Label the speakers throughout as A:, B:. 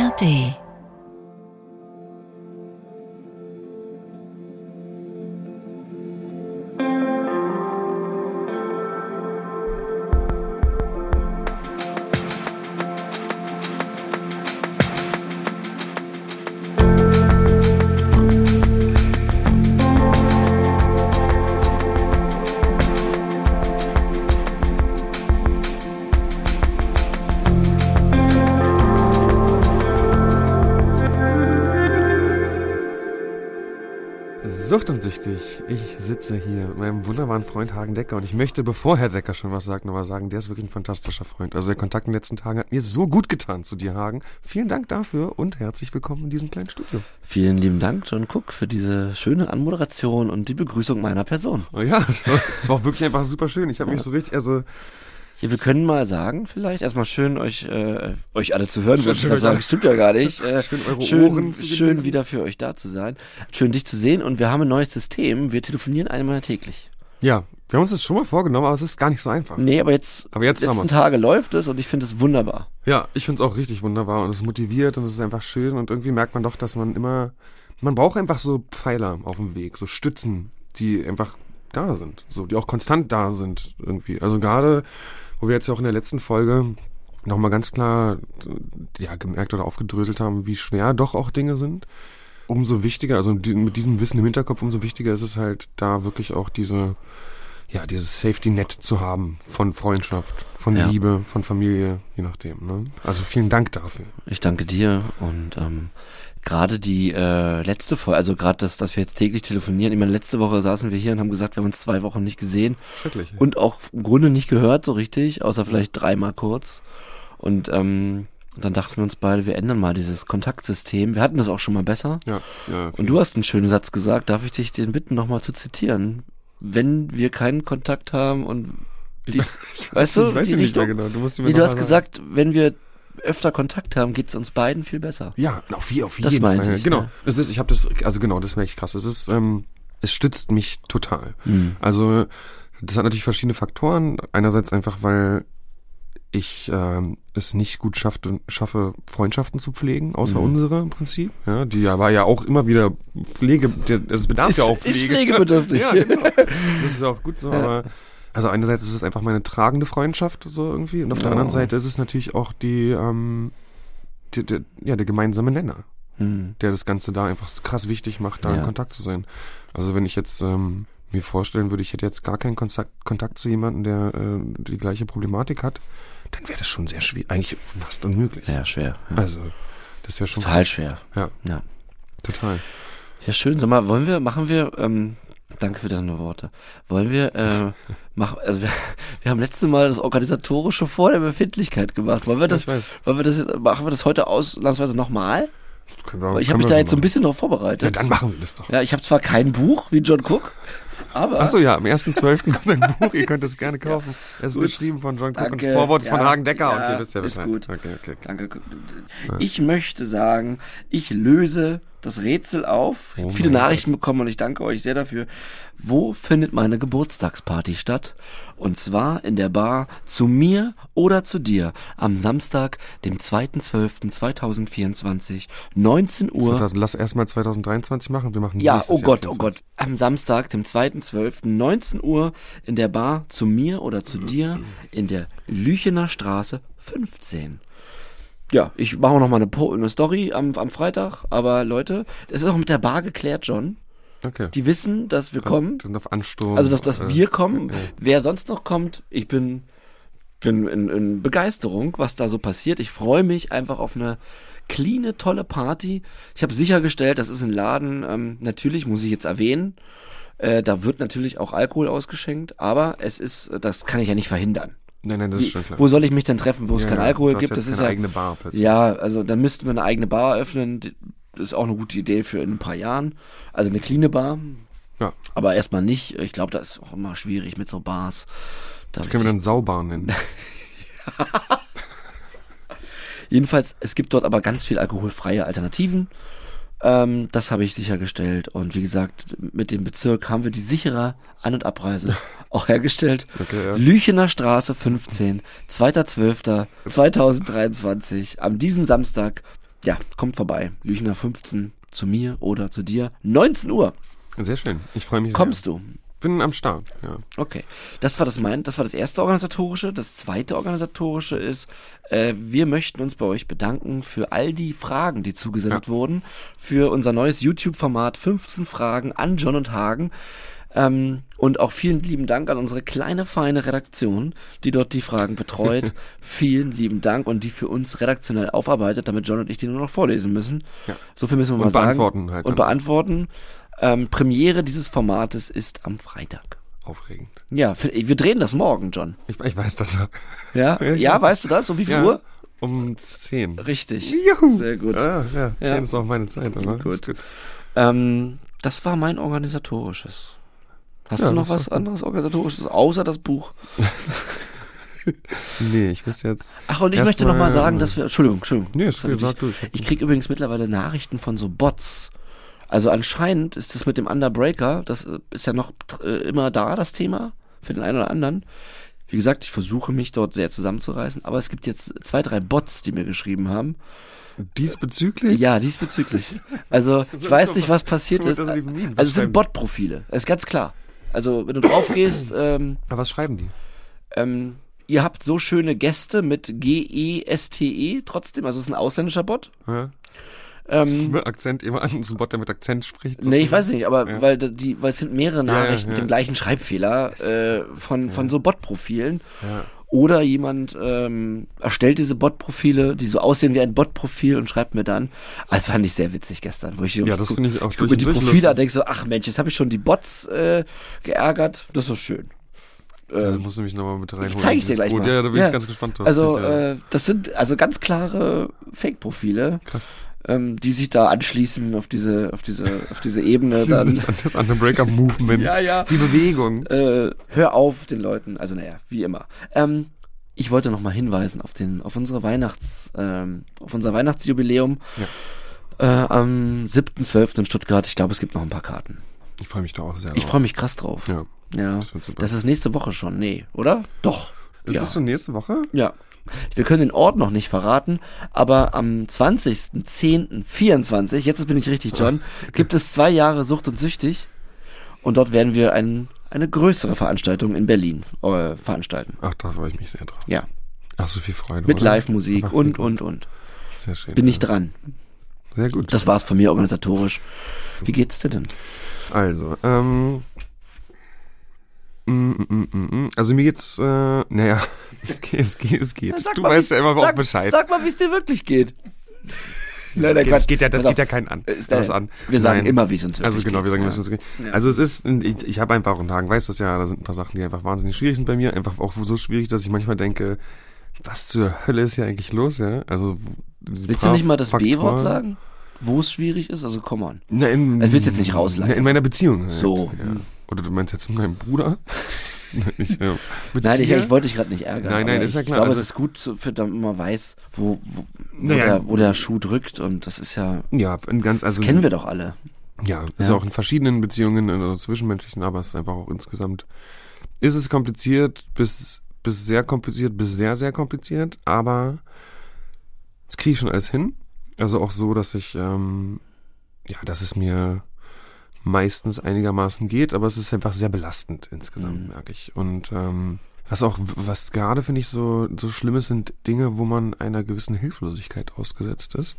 A: ARD
B: Sucht und süchtig. Ich sitze hier mit meinem wunderbaren Freund Hagen Decker und ich möchte, bevor Herr Decker schon was sagt, nochmal sagen, der ist wirklich ein fantastischer Freund. Also der Kontakt in den letzten Tagen hat mir so gut getan zu dir, Hagen. Vielen Dank dafür und herzlich willkommen in diesem kleinen Studio.
C: Vielen lieben Dank, John Cook, für diese schöne Anmoderation und die Begrüßung meiner Person.
B: Oh ja, es war, es war auch wirklich einfach super schön. Ich habe mich so richtig, also
C: Ja, wir können mal sagen, vielleicht erstmal schön euch äh, euch alle zu hören,
B: Schön, schön euch
C: sagen, stimmt ja gar nicht. Äh,
B: Schön eure
C: schön,
B: Ohren zu
C: schön
B: genießen.
C: wieder für euch da zu sein, schön dich zu sehen und wir haben ein neues System. Wir telefonieren einmal täglich.
B: ja, wir haben uns das schon mal vorgenommen, aber es ist gar nicht so einfach.
C: Nee, aber jetzt
B: Aber jetzt
C: letzten. Tage läuft es und ich finde es wunderbar.
B: Ja, ich find's auch richtig wunderbar und es motiviert und es ist einfach schön und irgendwie merkt man doch, dass man immer, man braucht einfach so Pfeiler auf dem Weg, so Stützen, die einfach da sind, so, die auch konstant da sind irgendwie. Also gerade, wo wir jetzt ja auch in der letzten Folge nochmal ganz klar, ja, gemerkt oder aufgedröselt haben, wie schwer doch auch Dinge sind. Umso wichtiger, also mit diesem Wissen im Hinterkopf, umso wichtiger ist es halt, da wirklich auch diese, ja, dieses Safety Net zu haben von Freundschaft, von
C: Ja.
B: Liebe, von Familie, je nachdem. Ne? Also vielen Dank dafür.
C: Ich danke dir und ähm, gerade die äh, letzte Folge, also gerade das, dass wir jetzt täglich telefonieren. Ich meine, letzte Woche saßen wir hier und haben gesagt, wir haben uns zwei Wochen nicht gesehen.
B: Schrecklich.
C: und auch im Grunde nicht gehört so richtig, außer vielleicht dreimal kurz. Und ähm, dann dachten wir uns beide, wir ändern mal dieses Kontaktsystem. Wir hatten das auch schon mal besser.
B: ja, ja,
C: Und du hast einen schönen Satz gesagt, darf ich dich den bitten, nochmal zu zitieren? Wenn wir keinen Kontakt haben und die,
B: ich
C: weißt du,
B: ich weiß nicht mehr genau. Du musst mir
C: nee, du hast
B: sagen.
C: gesagt, wenn wir öfter Kontakt haben, geht's uns beiden viel besser.
B: Ja, auf, auf
C: Das
B: jeden Fall.
C: ich,
B: genau.
C: ja.
B: Es ist, ich habe das, also genau, das wäre echt krass. Es ist, ähm, es stützt mich total.
C: Hm.
B: Also das hat natürlich verschiedene Faktoren. Einerseits einfach, weil ich ähm, es nicht gut schafft, schaffe, Freundschaften zu pflegen, außer
C: Mhm.
B: unsere im Prinzip. Ja, die war ja auch immer wieder Pflege, es bedarf
C: Ist-
B: ja auch
C: ist
B: Pflege.
C: pflegebedürftig.
B: ja, genau. Das ist auch gut so,
C: Ja.
B: aber also einerseits ist es einfach meine tragende Freundschaft so irgendwie und auf der
C: Ja.
B: anderen Seite ist es natürlich auch die, ähm, die, die ja der gemeinsame Nenner
C: Hm.
B: der das Ganze da einfach so krass wichtig macht, da
C: Ja.
B: in Kontakt zu sein. Also wenn ich jetzt ähm, mir vorstellen würde, ich hätte jetzt gar keinen Kontakt, Kontakt zu jemandem, der äh, die gleiche Problematik hat, dann wäre das schon sehr schwierig, eigentlich fast unmöglich.
C: Ja, schwer. Ja.
B: Also das wäre schon
C: Total schwer.
B: Ja.
C: ja.
B: total.
C: Ja, schön. Sag mal, wollen wir, machen wir, ähm, danke für deine Worte. Wollen wir, äh, machen, also wir, wir haben letztes Mal das Organisatorische vor der Befindlichkeit gemacht. Wollen wir das, wollen wir das jetzt, machen wir das heute ausnahmsweise nochmal?
B: Wir,
C: Ich habe mich da jetzt so ein bisschen drauf vorbereitet.
B: Ja, dann machen wir das doch.
C: Ja, ich habe zwar kein Buch wie John Cook, aber
B: Achso, ja, am 1.12. kommt ein Buch, ihr könnt es gerne kaufen. Es ist
C: Gut.
B: geschrieben von John Cook und
C: Danke.
B: das Vorwort ist von
C: Ja.
B: Hagen Decker und
C: Ja,
B: ihr wisst ja
C: ist
B: Bescheid.
C: gut.
B: Okay, okay.
C: danke. Ich möchte sagen, ich löse das Rätsel auf.
B: Oh
C: viele Nachrichten bekommen und ich danke euch sehr dafür. Wo findet meine Geburtstagsparty statt? Und zwar in der Bar zu mir oder zu dir am Samstag, dem 2.12.2024, 19 Uhr.
B: 2000, lass erstmal 2023 machen, wir machen
C: Ja, oh
B: Jahr
C: Gott, oh
B: 24.
C: Gott. Am Samstag, dem 2.12., 19 Uhr in der Bar zu mir oder zu dir in der Lüchener Straße 15. Ja, ich mache noch mal eine, Po- eine Story am, am Freitag, aber Leute, es ist auch mit der Bar geklärt, John.
B: Okay.
C: Die wissen, dass wir kommen.
B: sind auf Ansturm.
C: Also, dass, dass
B: äh,
C: wir kommen.
B: ja.
C: Wer sonst noch kommt, ich bin, bin in, in Begeisterung, was da so passiert. Ich freue mich einfach auf eine cleane, tolle Party. Ich habe sichergestellt, das ist ein Laden, ähm, natürlich muss ich jetzt erwähnen, äh, da wird natürlich auch Alkohol ausgeschenkt, aber es ist, das kann ich ja nicht verhindern.
B: Nein, nein, das
C: Wie,
B: ist schon klar.
C: wo soll ich mich denn treffen, wo es
B: Ja,
C: kein
B: ja,
C: Alkohol gibt? Das ist ja
B: eigene Bar plötzlich.
C: Ja, also dann müssten wir eine eigene Bar eröffnen. Das ist auch eine gute Idee für in ein paar Jahren. Also eine cleane Bar.
B: Ja.
C: Aber erstmal nicht. Ich glaube, das ist auch immer schwierig mit so Bars. Da
B: Können wir dann Saubar nennen.
C: Jedenfalls, es gibt dort aber ganz viel alkoholfreie Alternativen. Ähm, das habe ich sichergestellt. Und wie gesagt, mit dem Bezirk haben wir die sichere An- und Abreise auch hergestellt.
B: Okay, ja.
C: Lüchener Straße 15, 2.12.2023, an diesem Samstag ja, kommt vorbei. Lüchner 15 zu mir oder zu dir. 19 Uhr.
B: Sehr schön. Ich freue mich
C: Kommst
B: sehr.
C: du?
B: Bin am Start, ja.
C: Okay. Das war das mein, das war das erste organisatorische. Das zweite organisatorische ist, äh, wir möchten uns bei euch bedanken für all die Fragen, die zugesendet
B: Ja.
C: wurden, für unser neues YouTube-Format 15 Fragen an John und Hagen. Ähm, und auch vielen lieben Dank an unsere kleine, feine Redaktion, die dort die Fragen betreut. vielen lieben Dank und die für uns redaktionell aufarbeitet, damit John und ich die nur noch vorlesen müssen.
B: Ja.
C: So viel müssen wir
B: Und
C: mal sagen.
B: beantworten halt
C: Und beantworten. Ähm, Premiere dieses Formates ist am Freitag.
B: Aufregend.
C: Ja, wir drehen das morgen, John.
B: Ich, ich weiß das.
C: Ja,
B: Ja,
C: ja
B: weiß
C: weißt du das? Um wie viel
B: Ja,
C: Uhr?
B: um 10.
C: Richtig.
B: Juhu.
C: Sehr gut.
B: Ah, ja, 10
C: Ja.
B: ist auch meine Zeit, oder?
C: Gut.
B: Gut.
C: Ähm, das war mein organisatorisches. Hast
B: Ja,
C: du noch was anderes organisatorisches außer das Buch?
B: Nee, ich wüsste jetzt.
C: Ach, und ich möchte noch mal
B: mal-
C: sagen, dass wir, Entschuldigung, Entschuldigung.
B: Nee, ist gut,
C: ich-
B: sag du. Ich-
C: Ich krieg übrigens mittlerweile Nachrichten von so Bots. Also anscheinend ist das mit dem Underbreaker, das äh, ist ja noch äh, immer da, das Thema, für den einen oder anderen. Wie gesagt, ich versuche mich dort sehr zusammenzureißen, aber es gibt jetzt zwei, drei Bots, die mir geschrieben haben.
B: Diesbezüglich?
C: Ja, diesbezüglich. Also, ich weiß nicht, was passiert ist. Also, es sind Bot-Profile. Ist ganz klar. Also, wenn du drauf gehst, ähm,
B: Aber was schreiben die?
C: ähm, ihr habt so schöne Gäste mit G-E-S-T-E E trotzdem, also es ist ein ausländischer Bot.
B: Ja?
C: Ähm,
B: Akzent jemand, so ein Bot, der mit Akzent spricht.
C: nee, ich weiß nicht, aber
B: Ja.
C: weil die, weil es sind mehrere
B: Ja, ja,
C: Nachrichten mit
B: ja.
C: dem gleichen Schreibfehler äh, von, von so Bot-Profilen.
B: Ja.
C: Oder jemand ähm, erstellt diese Bot-Profile, die so aussehen wie ein Bot-Profil und schreibt mir dann. Ah, Das fand ich sehr witzig gestern, wo ich
B: Ja, das finde ich auch
C: ich gucke mir die Profile an, denke so, ach Mensch, jetzt habe ich schon die Bots äh, geärgert. Das ist schön.
B: Da musst du mich nochmal mit reinholen.
C: zeig ich dir gleich mal.
B: Ja, da bin
C: Ja.
B: ich ganz gespannt drauf.
C: Also
B: äh,
C: das sind also ganz klare Fake-Profile,
B: Krass.
C: Ähm, die sich da anschließen auf diese auf diese auf diese Ebene. Dann,
B: das, das Underbreaker-Movement.
C: Ja, ja.
B: Die Bewegung.
C: äh, hör auf den Leuten, also naja, wie immer. Ähm, ich wollte noch mal hinweisen auf den, auf unsere Weihnachts, ähm, auf unser Weihnachtsjubiläum äh, am 7.12. in Stuttgart. Ich glaube, es gibt noch ein paar Karten.
B: Ich freue mich da auch sehr
C: Ich
B: drauf.
C: freue mich krass drauf.
B: Ja.
C: Ja.
B: Das wird super.
C: Das ist nächste Woche schon. Nee, oder? Doch.
B: Ist
C: ja.
B: das schon nächste Woche?
C: Ja. Wir können den Ort noch nicht verraten, aber am 20.10.24, jetzt bin ich richtig, John, gibt es zwei Jahre Sucht und Süchtig und dort werden wir ein, eine größere Veranstaltung in Berlin äh, veranstalten.
B: Ach, da freue ich mich sehr drauf.
C: Ja,
B: Ach, so viel Freude.
C: mit? Live-Musik und, und, und.
B: Sehr schön.
C: Bin
B: ja.
C: ich dran.
B: Sehr gut.
C: Das war's von mir organisatorisch. Wie geht's dir denn?
B: Also, ähm. mm, mm, mm, mm, mm. Also mir geht's, äh, naja, es geht, es geht, es geht. du weißt ja immer auch Bescheid.
C: Sag mal, wie es dir wirklich geht. Nein,
B: das,
C: Quatsch.
B: das geht ja, das geht ja keinen an.
C: Äh, äh,
B: an.
C: Wir sagen
B: Nein.
C: immer, wie es uns wirklich
B: Also genau, wir sagen,
C: geht.
B: wie es uns geht.
C: Ja.
B: Also es ist, ich, ich habe einfach, und Hagen weiß das ja, da sind ein paar Sachen, die einfach wahnsinnig schwierig sind bei mir. Einfach auch so schwierig, dass ich manchmal denke, was zur Hölle ist hier eigentlich los, ja? Also
C: Willst du nicht mal das B-Wort sagen? Wo es schwierig ist? Also, komm on.
B: Na, in,
C: Das willst du jetzt nicht rausleiern.
B: Na, in meiner Beziehung. Halt,
C: So.
B: Ja. Oder du meinst jetzt meinen Bruder? ich, ja.
C: Nein, ich, ich wollte dich gerade nicht ärgern.
B: Nein, nein, ist ja
C: ich
B: klar,
C: glaube,
B: also-
C: es ist gut, damit man weiß, wo, wo, wo, der, wo der Schuh drückt und das ist ja,
B: Ja, in ganz, also
C: das kennen wir doch alle.
B: Ja, ist
C: Ja.
B: auch in verschiedenen Beziehungen, also zwischenmenschlichen, aber es ist einfach auch insgesamt, ist es kompliziert, bis, bis sehr kompliziert, bis sehr, sehr kompliziert, aber es kriege ich schon alles hin. Also auch so, dass ich, ähm, ja, dass es mir meistens einigermaßen geht, aber es ist einfach sehr belastend insgesamt,
C: Mhm.
B: merke ich. Und ähm, was auch, was gerade finde ich so, so schlimm ist, sind Dinge, wo man einer gewissen Hilflosigkeit ausgesetzt ist.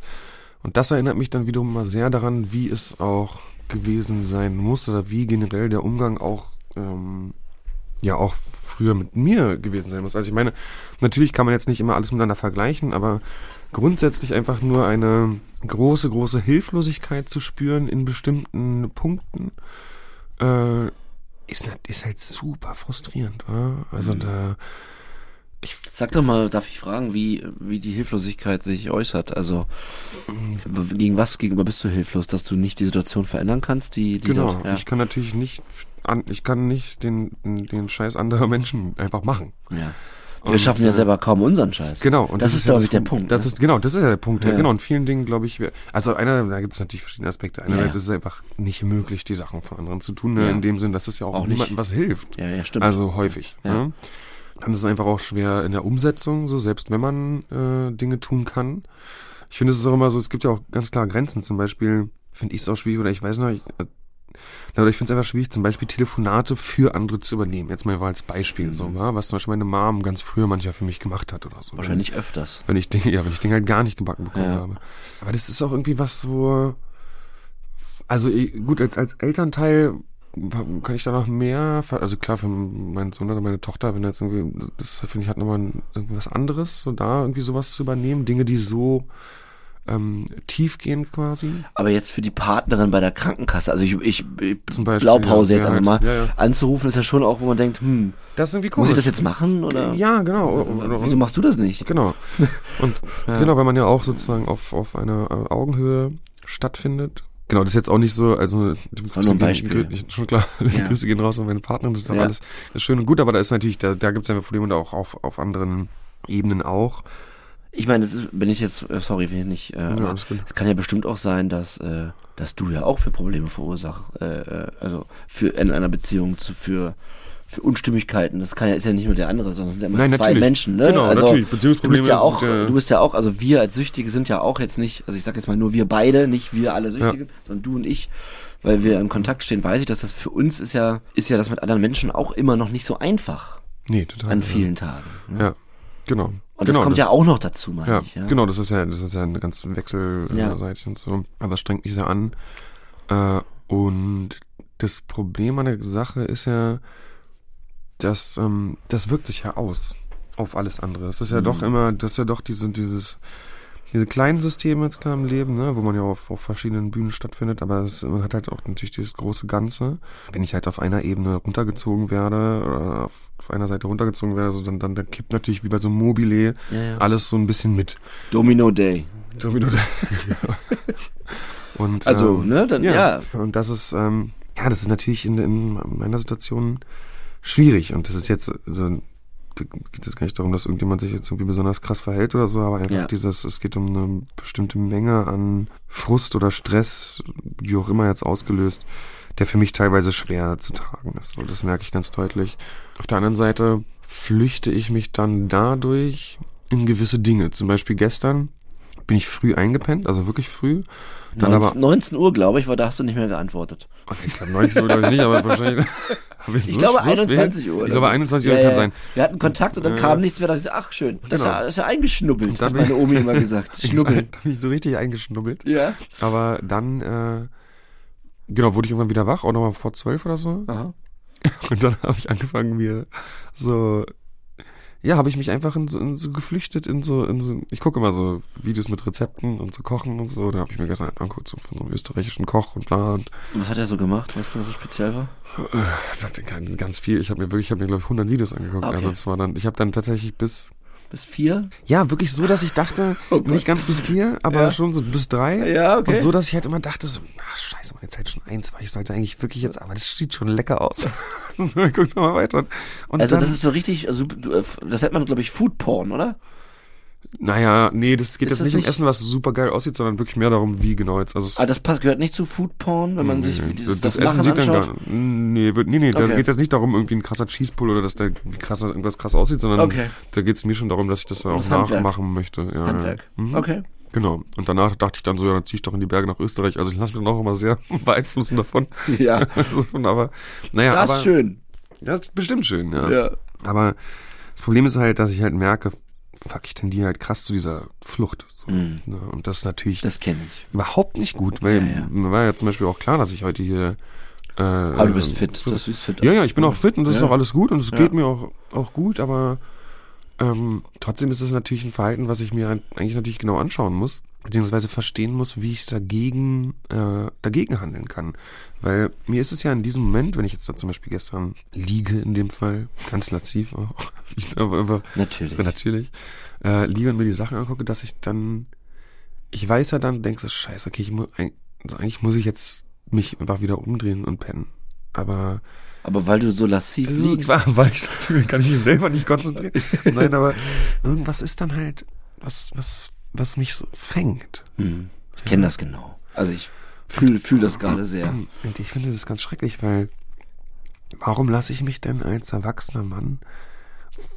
B: Und das erinnert mich dann wiederum mal sehr daran, wie es auch gewesen sein muss oder wie generell der Umgang auch ähm, ja auch früher mit mir gewesen sein muss. Also ich meine, natürlich kann man jetzt nicht immer alles miteinander vergleichen, aber grundsätzlich einfach nur eine große, große Hilflosigkeit zu spüren in bestimmten Punkten, äh, ist, ist halt super frustrierend. Wa? Also da, ich
C: Sag doch mal, darf ich fragen, wie, wie die Hilflosigkeit sich äußert? Also, gegen was gegenüber bist du hilflos? Dass du nicht die Situation verändern kannst, die, die
B: Genau,
C: dort, ja.
B: ich kann natürlich nicht, ich kann nicht den, den, den Scheiß anderer Menschen einfach machen.
C: ja. Wir
B: Und,
C: schaffen ja
B: äh,
C: selber kaum unseren Scheiß.
B: Genau, und
C: das, ist,
B: ja
C: glaube ich, der
B: Punkt. Das
C: ne?
B: ist, genau, das ist ja der Punkt. Ja.
C: Ja.
B: genau, in vielen Dingen, glaube ich, wir, also einer, da gibt es natürlich verschiedene Aspekte. Einerseits
C: Ja.
B: ist es einfach nicht möglich, die Sachen von anderen zu tun, ne?
C: Ja.
B: in dem Sinn, dass es ja auch,
C: Auch
B: niemandem was hilft.
C: ja, ja, stimmt.
B: Also häufig.
C: Ja.
B: Ne? Dann ist es einfach auch schwer in der Umsetzung, so selbst wenn man äh, Dinge tun kann. Ich finde, es ist auch immer so, es gibt ja auch ganz klar Grenzen. Zum Beispiel finde ich es auch schwierig, oder ich weiß noch, ich, oder ich finde es einfach schwierig, zum Beispiel Telefonate für andere zu übernehmen. Jetzt mal als Beispiel
C: Mhm.
B: so, wa? was zum Beispiel meine Mom ganz früher manchmal für mich gemacht hat oder so.
C: Wahrscheinlich öfters.
B: Wenn ich Dinge, ja, wenn ich Dinge halt gar nicht gebacken bekommen
C: Ja.
B: habe. Aber das ist auch irgendwie was, wo, also ich- gut, als, als Elternteil kann ich da noch mehr, also klar, für meinen Sohn oder meine Tochter, wenn jetzt irgendwie, das finde ich hat nochmal irgendwas anderes, so da irgendwie sowas zu übernehmen, Dinge, die so ähm, tief gehen quasi.
C: Aber jetzt für die Partnerin bei der Krankenkasse, also ich, ich, ich Blaupause
B: ja,
C: jetzt
B: ja,
C: einfach mal,
B: ja,
C: anzurufen ist ja schon auch, wo man denkt, hm,
B: Das ist irgendwie
C: muss
B: komisch.
C: ich das jetzt machen oder?
B: Ja, genau. Und- und-
C: Wieso machst du das nicht?
B: Genau. Und genau, weil man ja auch sozusagen auf, auf einer äh, Augenhöhe stattfindet. Genau, das ist jetzt auch nicht so, also
C: nur ein
B: gehen-
C: Beispiel.
B: grü- schon klar, die
C: Ja.
B: Grüße gehen raus an meine Partnerin, das ist
C: Ja.
B: alles schön und gut, aber da ist natürlich, da, da gibt es einfach Probleme und auch auf, auf anderen Ebenen auch.
C: Ich meine, das ist, wenn ich jetzt, äh, sorry, wenn ich nicht, äh,
B: Ja,
C: es kann ja bestimmt auch sein, dass, äh, dass du ja auch für Probleme verursachst, äh, äh, also für in einer Beziehung zu, für für Unstimmigkeiten. Das kann ja ist ja nicht nur der andere, sondern es sind ja immer
B: Nein,
C: zwei
B: natürlich.
C: Menschen. Ne?
B: Genau,
C: also,
B: natürlich.
C: Du bist
B: Beziehungsprobleme
C: ja auch,
B: sind ja-
C: du bist ja auch, also wir als Süchtige sind ja auch jetzt nicht, also ich sag jetzt mal nur wir beide, nicht wir alle Süchtigen, sondern du und ich, weil wir in Kontakt stehen, weiß ich, dass das für uns ist ja, ist ja das mit anderen Menschen auch immer noch nicht so einfach
B: Nee, total.
C: an
B: ja.
C: vielen Tagen. Ne?
B: Ja, genau.
C: Und
B: genau,
C: das kommt ja auch noch dazu, meine
B: Ja,
C: ich. Ja?
B: genau, das ist ja, das ist ja eine ganz wechselseitig
C: Ja.
B: und so. Aber es strengt mich sehr an. Äh, und das Problem an der Sache ist ja, dass ähm, das wirkt sich ja aus auf alles andere. Es ist ja
C: Mhm.
B: doch immer, das ist ja doch diese, dieses, diese kleinen Systeme jetzt klar im Leben, ne, wo man ja auf, auf verschiedenen Bühnen stattfindet, aber es, man hat halt auch natürlich dieses große Ganze. Wenn ich halt auf einer Ebene runtergezogen werde, oder auf, auf einer Seite runtergezogen werde, so dann, dann, dann kippt natürlich wie bei so einem Mobile
C: Ja, ja.
B: alles so ein bisschen mit.
C: Domino Day.
B: Domino Und,
C: Also,
B: ähm,
C: ne, dann, ja.
B: Und das ist, ähm, ja, das ist natürlich in, in meiner Situation schwierig. Und das ist jetzt, also, da geht es gar nicht darum, dass irgendjemand sich jetzt irgendwie besonders krass verhält oder so, aber einfach
C: Ja.
B: dieses, es geht um eine bestimmte Menge an Frust oder Stress, wie auch immer jetzt ausgelöst, der für mich teilweise schwer zu tragen ist. So, das merke ich ganz deutlich. Auf der anderen Seite flüchte ich mich dann dadurch in gewisse Dinge. Zum Beispiel gestern bin ich früh eingepennt, also wirklich früh. Dann
C: 19,
B: aber,
C: 19 Uhr, glaube ich, weil da hast du nicht mehr geantwortet.
B: Oh, ich glaube 19 Uhr glaube ich nicht, aber wahrscheinlich. hab
C: Ich
B: so-
C: glaube
B: so spät?
C: 21 Uhr.
B: Ich glaube
C: so.
B: 21 Uhr
C: Ja,
B: kann
C: ja.
B: sein.
C: Wir hatten Kontakt und dann
B: Ja.
C: kam nichts mehr. Da ich, ach schön, das ist,
B: Genau.
C: ist ja eingeschnubbelt,
B: dann
C: hat meine Omi immer gesagt. Schnubbeln.
B: Da bin ich so richtig eingeschnubbelt.
C: ja.
B: Aber dann, äh, genau, wurde ich irgendwann wieder wach, auch nochmal vor zwölf oder so.
C: Aha.
B: Und dann habe ich angefangen, mir so, ja, habe ich mich einfach in so, in so geflüchtet in so, in so, ich gucke immer so Videos mit Rezepten und so Kochen und so. Da habe ich mir gestern angeguckt, so von so einem österreichischen Koch und bla und
C: was hat er so gemacht, was denn so speziell war?
B: äh, ganz, ganz viel. Ich habe mir wirklich, ich habe mir glaube ich 100 Videos angeguckt.
C: Okay.
B: Also es war dann, ich habe dann tatsächlich bis
C: Bis vier?
B: Ja, wirklich so, dass ich dachte,
C: Oh
B: nicht ganz bis vier, aber
C: Ja.
B: schon so bis drei.
C: Ja, okay.
B: Und so, dass ich halt immer dachte, so, ach scheiße, meine Zeit schon eins, weil ich sollte eigentlich wirklich jetzt, aber das sieht schon lecker aus. so, guck noch mal weiter. Und
C: Also
B: dann,
C: das ist so richtig, also äh, das nennt man, glaube ich, Food Porn, oder?
B: Naja, nee, das geht
C: Ist
B: jetzt
C: das
B: nicht um Essen, was super geil aussieht, sondern wirklich mehr darum, wie genau jetzt. Also es,
C: Aber das passt, gehört nicht zu Food Porn, wenn man sich wie dieses,
B: das,
C: das,
B: Essen
C: Machen
B: sieht dann
C: anschaut?
B: gar nee, wird, nee, nee, da
C: Okay.
B: geht jetzt nicht darum, irgendwie ein krasser Cheesepull oder dass der wie krasser irgendwas krass aussieht, sondern
C: Okay.
B: da geht es mir schon darum, dass ich das dann auch
C: Das Handwerk.
B: nachmachen möchte. Ja,
C: Handwerk.
B: Ja. Mhm.
C: Okay.
B: Genau. Und danach dachte ich dann so, ja, dann zieh ich doch in die Berge nach Österreich. Also ich lasse mich dann auch immer sehr beeinflussen davon.
C: Ja.
B: Also von, aber, naja,
C: Das
B: aber.
C: ist schön.
B: Das ist bestimmt schön, ja.
C: Ja.
B: Aber das Problem ist halt, dass ich halt merke, fuck, ich tendiere halt krass zu dieser Flucht. So,
C: Mhm.
B: ne? Und das ist natürlich
C: Das ich.
B: überhaupt nicht gut, weil
C: Ja, ja.
B: mir war ja zum Beispiel auch klar, dass ich heute hier. Äh,
C: Aber du bist fit. Das ist fit.
B: ja, ja, ich bin auch fit und das
C: Ja.
B: ist auch alles gut und es geht mir auch, auch gut, aber ähm, trotzdem ist es natürlich ein Verhalten, was ich mir eigentlich natürlich genau anschauen muss, beziehungsweise verstehen muss, wie ich dagegen, äh, dagegen handeln kann. Weil mir ist es ja in diesem Moment, wenn ich jetzt da zum Beispiel gestern liege, in dem Fall, ganz laziv auch, ich, aber einfach
C: Natürlich.
B: natürlich, äh, liege und mir die Sachen angucke, dass ich dann, ich weiß ja dann, denkst du, scheiße, okay, ich muss, also eigentlich muss ich jetzt mich einfach wieder umdrehen und pennen. Aber
C: Aber weil du so lassiv liegst.
B: weil ich kann ich mich selber nicht konzentrieren. Nein, aber irgendwas ist dann halt, was, was, was mich so fängt.
C: Hm. Ich kenne das genau. Also ich fühle fühl das gerade sehr.
B: Und ich finde das ganz schrecklich, weil warum lasse ich mich denn als erwachsener Mann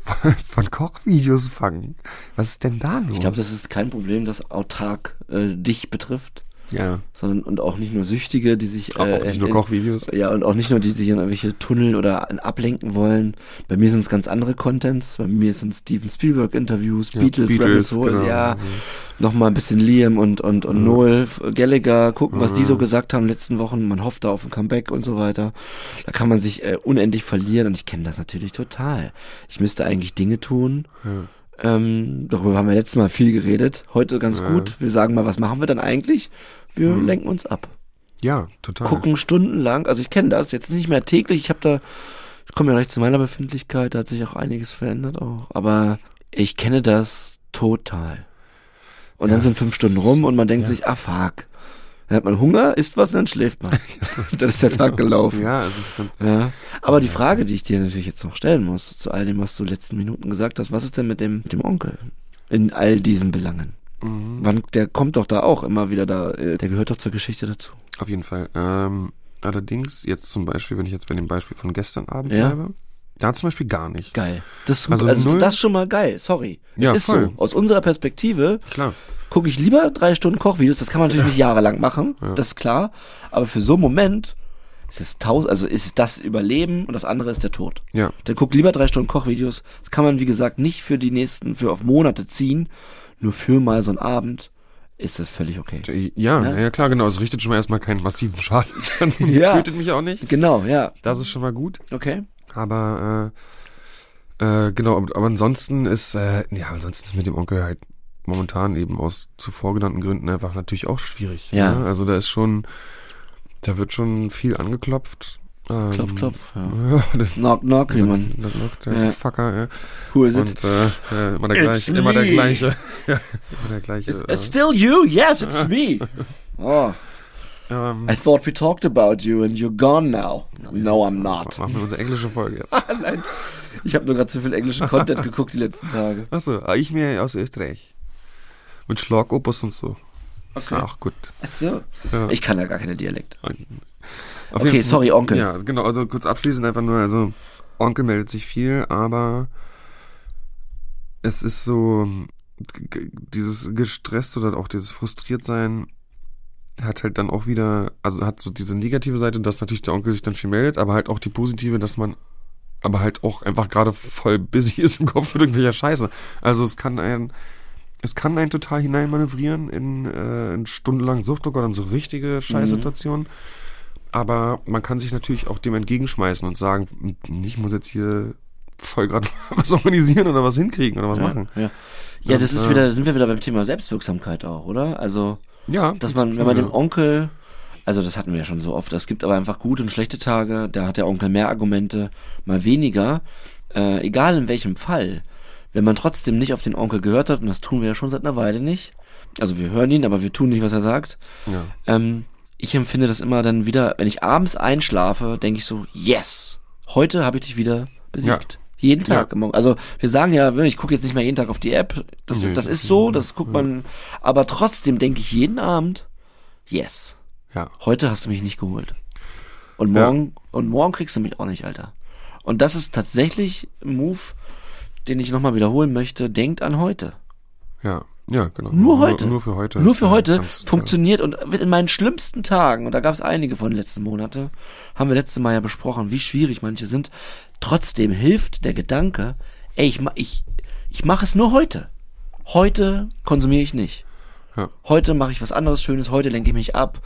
B: von Kochvideos fangen. Was ist denn da los?
C: Ich glaube, das ist kein Problem, das autark äh, dich betrifft.
B: Ja.
C: sondern und auch nicht nur Süchtige, die sich
B: Auch
C: äh,
B: nicht nur
C: in-
B: Kochvideos.
C: Ja, und auch nicht nur die sich in irgendwelche Tunnel oder ablenken wollen. Bei mir sind es ganz andere Contents. Bei mir sind Steven Spielberg Interviews,
B: Ja,
C: Beatles,
B: Beatles,
C: Rebel Soul,
B: genau.
C: ja,
B: Mhm.
C: noch mal ein bisschen Liam und und und Noel Gallagher gucken, was die so gesagt haben in den letzten Wochen. Man hofft da auf ein Comeback und so weiter. Da kann man sich äh, unendlich verlieren und ich kenne das natürlich total. Ich müsste eigentlich Dinge tun.
B: Ja.
C: Ähm, darüber haben wir letztes Mal viel geredet. Heute ganz
B: Ja.
C: gut. Wir sagen mal, was machen wir dann eigentlich? Wir
B: Mhm.
C: lenken uns ab
B: Ja, total.
C: gucken stundenlang. Also ich kenne das jetzt nicht mehr täglich. Ich habe da, ich komme ja gleich zu meiner Befindlichkeit, da hat sich auch einiges verändert auch. Aber ich kenne das total. Und dann
B: Ja.
C: sind fünf Stunden rum und man denkt
B: Ja.
C: sich, ah fuck. Dann hat man Hunger, isst was und dann schläft man. dann ist der Tag gelaufen.
B: Ja, es ist ganz.
C: Ja, aber die Frage, die ich dir natürlich jetzt noch stellen muss, zu all dem, was du letzten Minuten gesagt hast, was ist denn mit dem, mit dem Onkel in all diesen Belangen?
B: Mhm.
C: Wann, der kommt doch da auch immer wieder da, äh, der gehört doch zur Geschichte dazu.
B: Auf jeden Fall. Ähm, allerdings, jetzt zum Beispiel, wenn ich jetzt bei dem Beispiel von gestern Abend
C: Ja.
B: bleibe, da zum Beispiel gar nicht.
C: Geil. Das ist
B: Also
C: also, das ist schon mal geil. Sorry.
B: Ja,
C: es ist
B: voll.
C: so. Aus unserer Perspektive
B: Klar.
C: Gucke ich lieber drei Stunden Kochvideos. Das kann man natürlich nicht jahrelang machen.
B: Ja.
C: Das ist klar. Aber für so einen Moment ist es tausend, also ist das Überleben und das andere ist der Tod.
B: Ja.
C: Dann guck lieber drei Stunden Kochvideos. Das kann man, wie gesagt, nicht für die nächsten, für auf Monate ziehen. Nur für mal so einen Abend ist das völlig okay.
B: Ja,
C: Ne?
B: ja, klar, genau. Es richtet schon mal erstmal keinen massiven Schaden an. Es
C: Ja.
B: tötet mich auch nicht.
C: Genau, ja.
B: Das ist schon mal gut.
C: Okay.
B: Aber äh, äh, genau, aber ansonsten ist, äh, ja, ansonsten ist mit dem Onkel halt momentan eben aus zuvor genannten Gründen einfach natürlich auch schwierig.
C: Ja.
B: ne? Also da ist schon, da wird schon viel angeklopft. Ähm,
C: Klopf, klopf. Ja.
B: Ja,
C: Knock, knock, wie man.
B: der, der, der
C: Ja.
B: Fucker, ja.
C: Who is it?
B: Und äh, äh, immer der
C: It's
B: gleiche, immer der gleiche. Ja, immer der gleiche.
C: It's still you? Yes, it's me. Oh.
B: äh, ähm,
C: I thought we talked about you and you're gone now. No, I'm not.
B: Machen wir unsere englische Folge jetzt.
C: Nein. Ich habe nur gerade zu viel englischen Content geguckt die letzten Tage.
B: Achso, ah, ich mir aus Österreich. Mit Schlagopus und so.
C: Okay.
B: auch gut.
C: Ach so.
B: Ja.
C: Ich kann ja gar keine Dialekte.
B: Auf
C: Okay,
B: Fall-
C: sorry, Onkel.
B: Ja, genau, also kurz abschließend einfach nur, also Onkel meldet sich viel, aber es ist so, dieses gestresst oder auch dieses frustriert sein hat halt dann auch wieder, also hat so diese negative Seite, dass natürlich der Onkel sich dann viel meldet, aber halt auch die positive, dass man aber halt auch einfach gerade voll busy ist im Kopf mit irgendwelcher Scheiße. Also es kann ein, es kann einen total hineinmanövrieren in, äh, in stundenlang Suchtdruck oder in so richtige Scheißsituationen. Aber man kann sich natürlich auch dem entgegenschmeißen und sagen, ich muss jetzt hier voll gerade was organisieren oder was hinkriegen oder was machen.
C: Ja, ja das
B: Und,
C: ist
B: äh,
C: wieder, sind wir wieder beim Thema Selbstwirksamkeit auch, oder? Also,
B: Ja,
C: dass
B: das
C: man, wenn man dem Onkel, also das hatten wir ja schon so oft, es gibt aber einfach gute und schlechte Tage, da hat der Onkel mehr Argumente, mal weniger, äh, egal in welchem Fall. Wenn man trotzdem nicht auf den Onkel gehört hat, und das tun wir ja schon seit einer Weile nicht, also wir hören ihn, aber wir tun nicht, was er sagt,
B: ja.
C: ähm, ich empfinde das immer dann wieder, wenn ich abends einschlafe, denke ich so, yes, heute habe ich dich wieder besiegt. Jeden Tag. Morgen. Also wir sagen ja, ich gucke jetzt nicht mehr jeden Tag auf die App. Das,
B: Nee.
C: das ist so, das guckt man. Aber trotzdem denke ich jeden Abend, yes,
B: ja.
C: heute hast du mich nicht geholt. Und
B: Ja.
C: morgen, und morgen kriegst du mich auch nicht, Alter. Und das ist tatsächlich ein Move, den ich nochmal wiederholen möchte. Denkt an heute.
B: Ja, ja, genau.
C: Nur heute.
B: Nur, für heute.
C: Nur für heute funktioniert und wird in meinen schlimmsten Tagen, und da gab es einige von den letzten Monate, haben wir letztes Mal ja besprochen, wie schwierig manche sind. Trotzdem hilft der Gedanke, ey, ich, ich, ich mache es nur heute. Heute konsumiere ich nicht.
B: Ja.
C: Heute mache ich was anderes Schönes, heute lenke ich mich ab.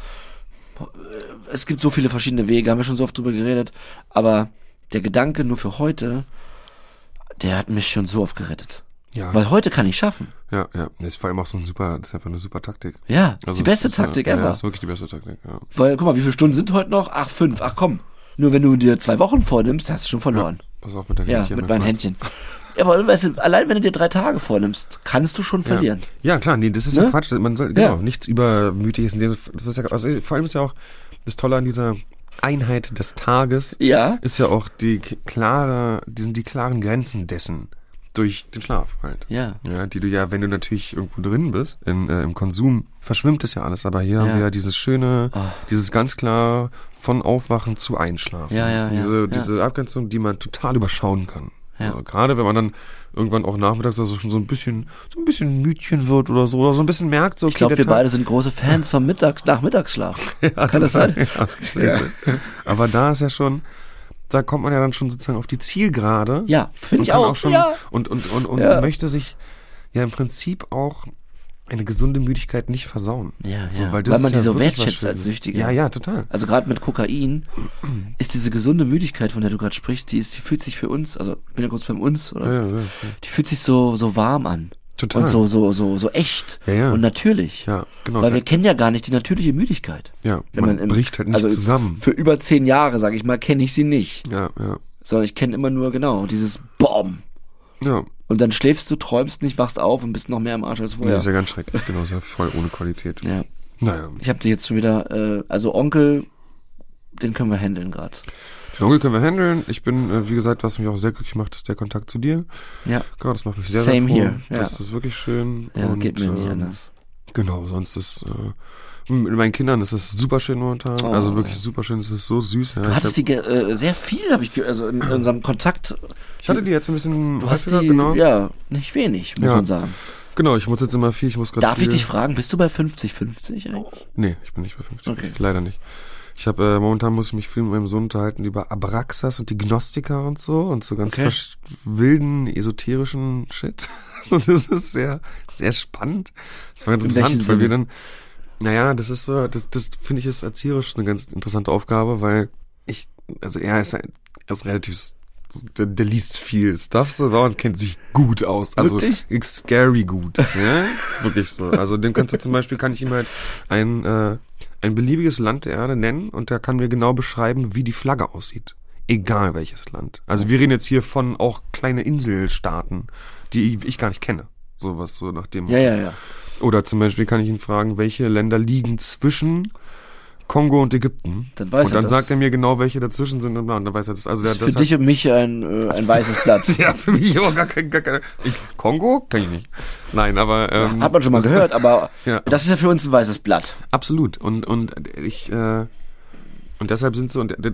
C: Es gibt so viele verschiedene Wege, haben wir schon so oft drüber geredet, aber der Gedanke nur für heute, der hat mich schon so oft gerettet.
B: Ja,
C: Weil heute kann ich schaffen.
B: ja, ja. Das ist vor allem auch so ein super, das ist einfach eine super Taktik.
C: Ja, das ist
B: Also
C: die
B: es
C: beste
B: ist ja-
C: Taktik
B: Ja,
C: ever.
B: das ist wirklich die beste Taktik, ja.
C: Weil, guck mal, wie viele Stunden sind heute noch? Ach, fünf. Ach komm. Nur wenn du dir zwei Wochen vornimmst, hast du schon verloren.
B: Pass auf mit deinen
C: Ja,
B: Händchen.
C: mit
B: mein
C: meinen. Händchen. Ja, aber weißt du, allein wenn du dir drei Tage vornimmst, kannst du schon verlieren.
B: Ja, klar, nee, das ist
C: Ne?
B: ja Quatsch. Man soll, genau,
C: Ja.
B: nichts übermütiges in dem, das ist ja, also vor allem ist ja auch das Tolle an dieser Einheit des Tages,
C: Ja.
B: ist ja auch die klare, die sind die klaren Grenzen dessen durch den Schlaf halt.
C: Ja.
B: Ja, die du ja, wenn du natürlich irgendwo drin bist, in, äh, im Konsum, verschwimmt es ja alles. Aber hier haben
C: Ja.
B: wir ja dieses schöne,
C: Oh.
B: dieses ganz klar von Aufwachen zu Einschlafen.
C: Ja, ja,
B: Diese,
C: ja.
B: diese Abgrenzung, die man total überschauen kann.
C: Ja.
B: So, gerade wenn man dann irgendwann auch nachmittags also schon so ein bisschen, so ein bisschen Mütchen wird oder so, oder so ein bisschen merkt, so, okay,
C: Ich glaube, wir
B: Tag-
C: beide sind große Fans vom Mittags Nachmittagsschlaf.
B: Ja,
C: Kann das sein?
B: Ja, das ja. Aber da ist ja schon, da kommt man ja dann schon sozusagen auf die Zielgerade.
C: Ja, finde ich auch.
B: auch schon
C: ja.
B: und und und, und
C: Ja.
B: möchte sich ja im Prinzip auch eine gesunde Müdigkeit nicht versauen.
C: Ja,
B: so,
C: ja.
B: weil,
C: Weil man
B: ist ja
C: die so wertschätzt als. Süchtige.
B: Ja, ja, total.
C: Also gerade mit Kokain ist diese gesunde Müdigkeit, von der du gerade sprichst, die ist, die fühlt sich für uns, also ich bin ja kurz beim uns, oder?
B: Ja, ja, ja.
C: Die fühlt sich so so warm an
B: Total.
C: und so so so so echt
B: Ja, ja.
C: und natürlich.
B: Ja, genau.
C: Weil wir kennen ja gar nicht die natürliche Müdigkeit.
B: ja,
C: Wenn
B: man,
C: man, im,
B: bricht halt nicht
C: also
B: zusammen.
C: Für über zehn Jahre, sage ich mal, kenne ich sie nicht,
B: Ja, ja,
C: sondern ich kenne immer nur genau dieses Bom.
B: ja.
C: Und dann schläfst du, träumst nicht, wachst auf und bist noch mehr am Arsch als
B: Ja,
C: vorher.
B: ist ja ganz schrecklich. Genau, ist ja voll ohne Qualität.
C: Ja.
B: Naja.
C: Ich habe dir jetzt schon wieder, äh, also Onkel, den können wir handeln gerade.
B: Den Onkel können wir handeln. Ich bin, äh, wie gesagt, was mich auch sehr glücklich macht, ist der Kontakt zu dir.
C: Ja,
B: Genau, das macht mich sehr,
C: Same
B: sehr froh.
C: here, ja.
B: Das ist wirklich schön.
C: ja
B: und,
C: geht mir nicht
B: ähm,
C: anders.
B: Genau, sonst ist äh, mit meinen Kindern ist es super schön momentan.
C: Oh.
B: Also wirklich super schön. Es ist so süß. Ja.
C: Du hattest die äh, sehr viel, habe ich ge also in, in unserem Kontakt.
B: ich hatte die jetzt ein bisschen
C: Du hast die,
B: genau.
C: ja, nicht wenig, muss
B: Ja.
C: man sagen.
B: Genau, ich muss jetzt immer viel, ich muss gerade
C: Darf
B: viel,
C: ich dich fragen, bist du bei 50-50 eigentlich?
B: Nee, ich bin nicht bei 50.
C: Okay.
B: Leider nicht. Ich habe äh, momentan muss ich mich viel mit meinem Sohn unterhalten über Abraxas und die Gnostiker und so und so ganz
C: Okay.
B: versch- wilden esoterischen Shit. Also das ist sehr sehr spannend. Das war ganz
C: In
B: interessant, weil wir dann naja, das ist so, das das finde ich ist erzieherisch eine ganz interessante Aufgabe, weil ich also er ist ein- er ist relativ der, der liest viel Stuff so und kennt sich gut aus. Also
C: Wirklich?
B: scary gut. Ja? Wirklich so. Also den kannst du zum Beispiel, kann ich ihm halt ein, äh, ein beliebiges Land der Erde nennen und der kann mir genau beschreiben, wie die Flagge aussieht. Egal welches Land. Also wir reden jetzt hier von auch kleine Inselstaaten, die ich gar nicht kenne. Sowas so nach dem.
C: Ja, ja, ja.
B: Oder zum Beispiel kann ich ihn fragen, welche Länder liegen zwischen Kongo und Ägypten.
C: Dann weiß
B: und
C: er
B: dann
C: das.
B: sagt er mir genau, welche dazwischen sind und und dann weiß er das. Also der,
C: ist
B: das
C: für dich und mich ein, äh, ein weißes Blatt.
B: hat, ja, für mich auch gar kein, gar keine, ich, Kongo? Kann ich nicht. Nein, aber, ähm,
C: Hat man schon mal gehört, aber
B: Ja.
C: das ist ja für uns ein weißes Blatt.
B: Absolut. Und, und ich, äh, und deshalb sind sie, und der-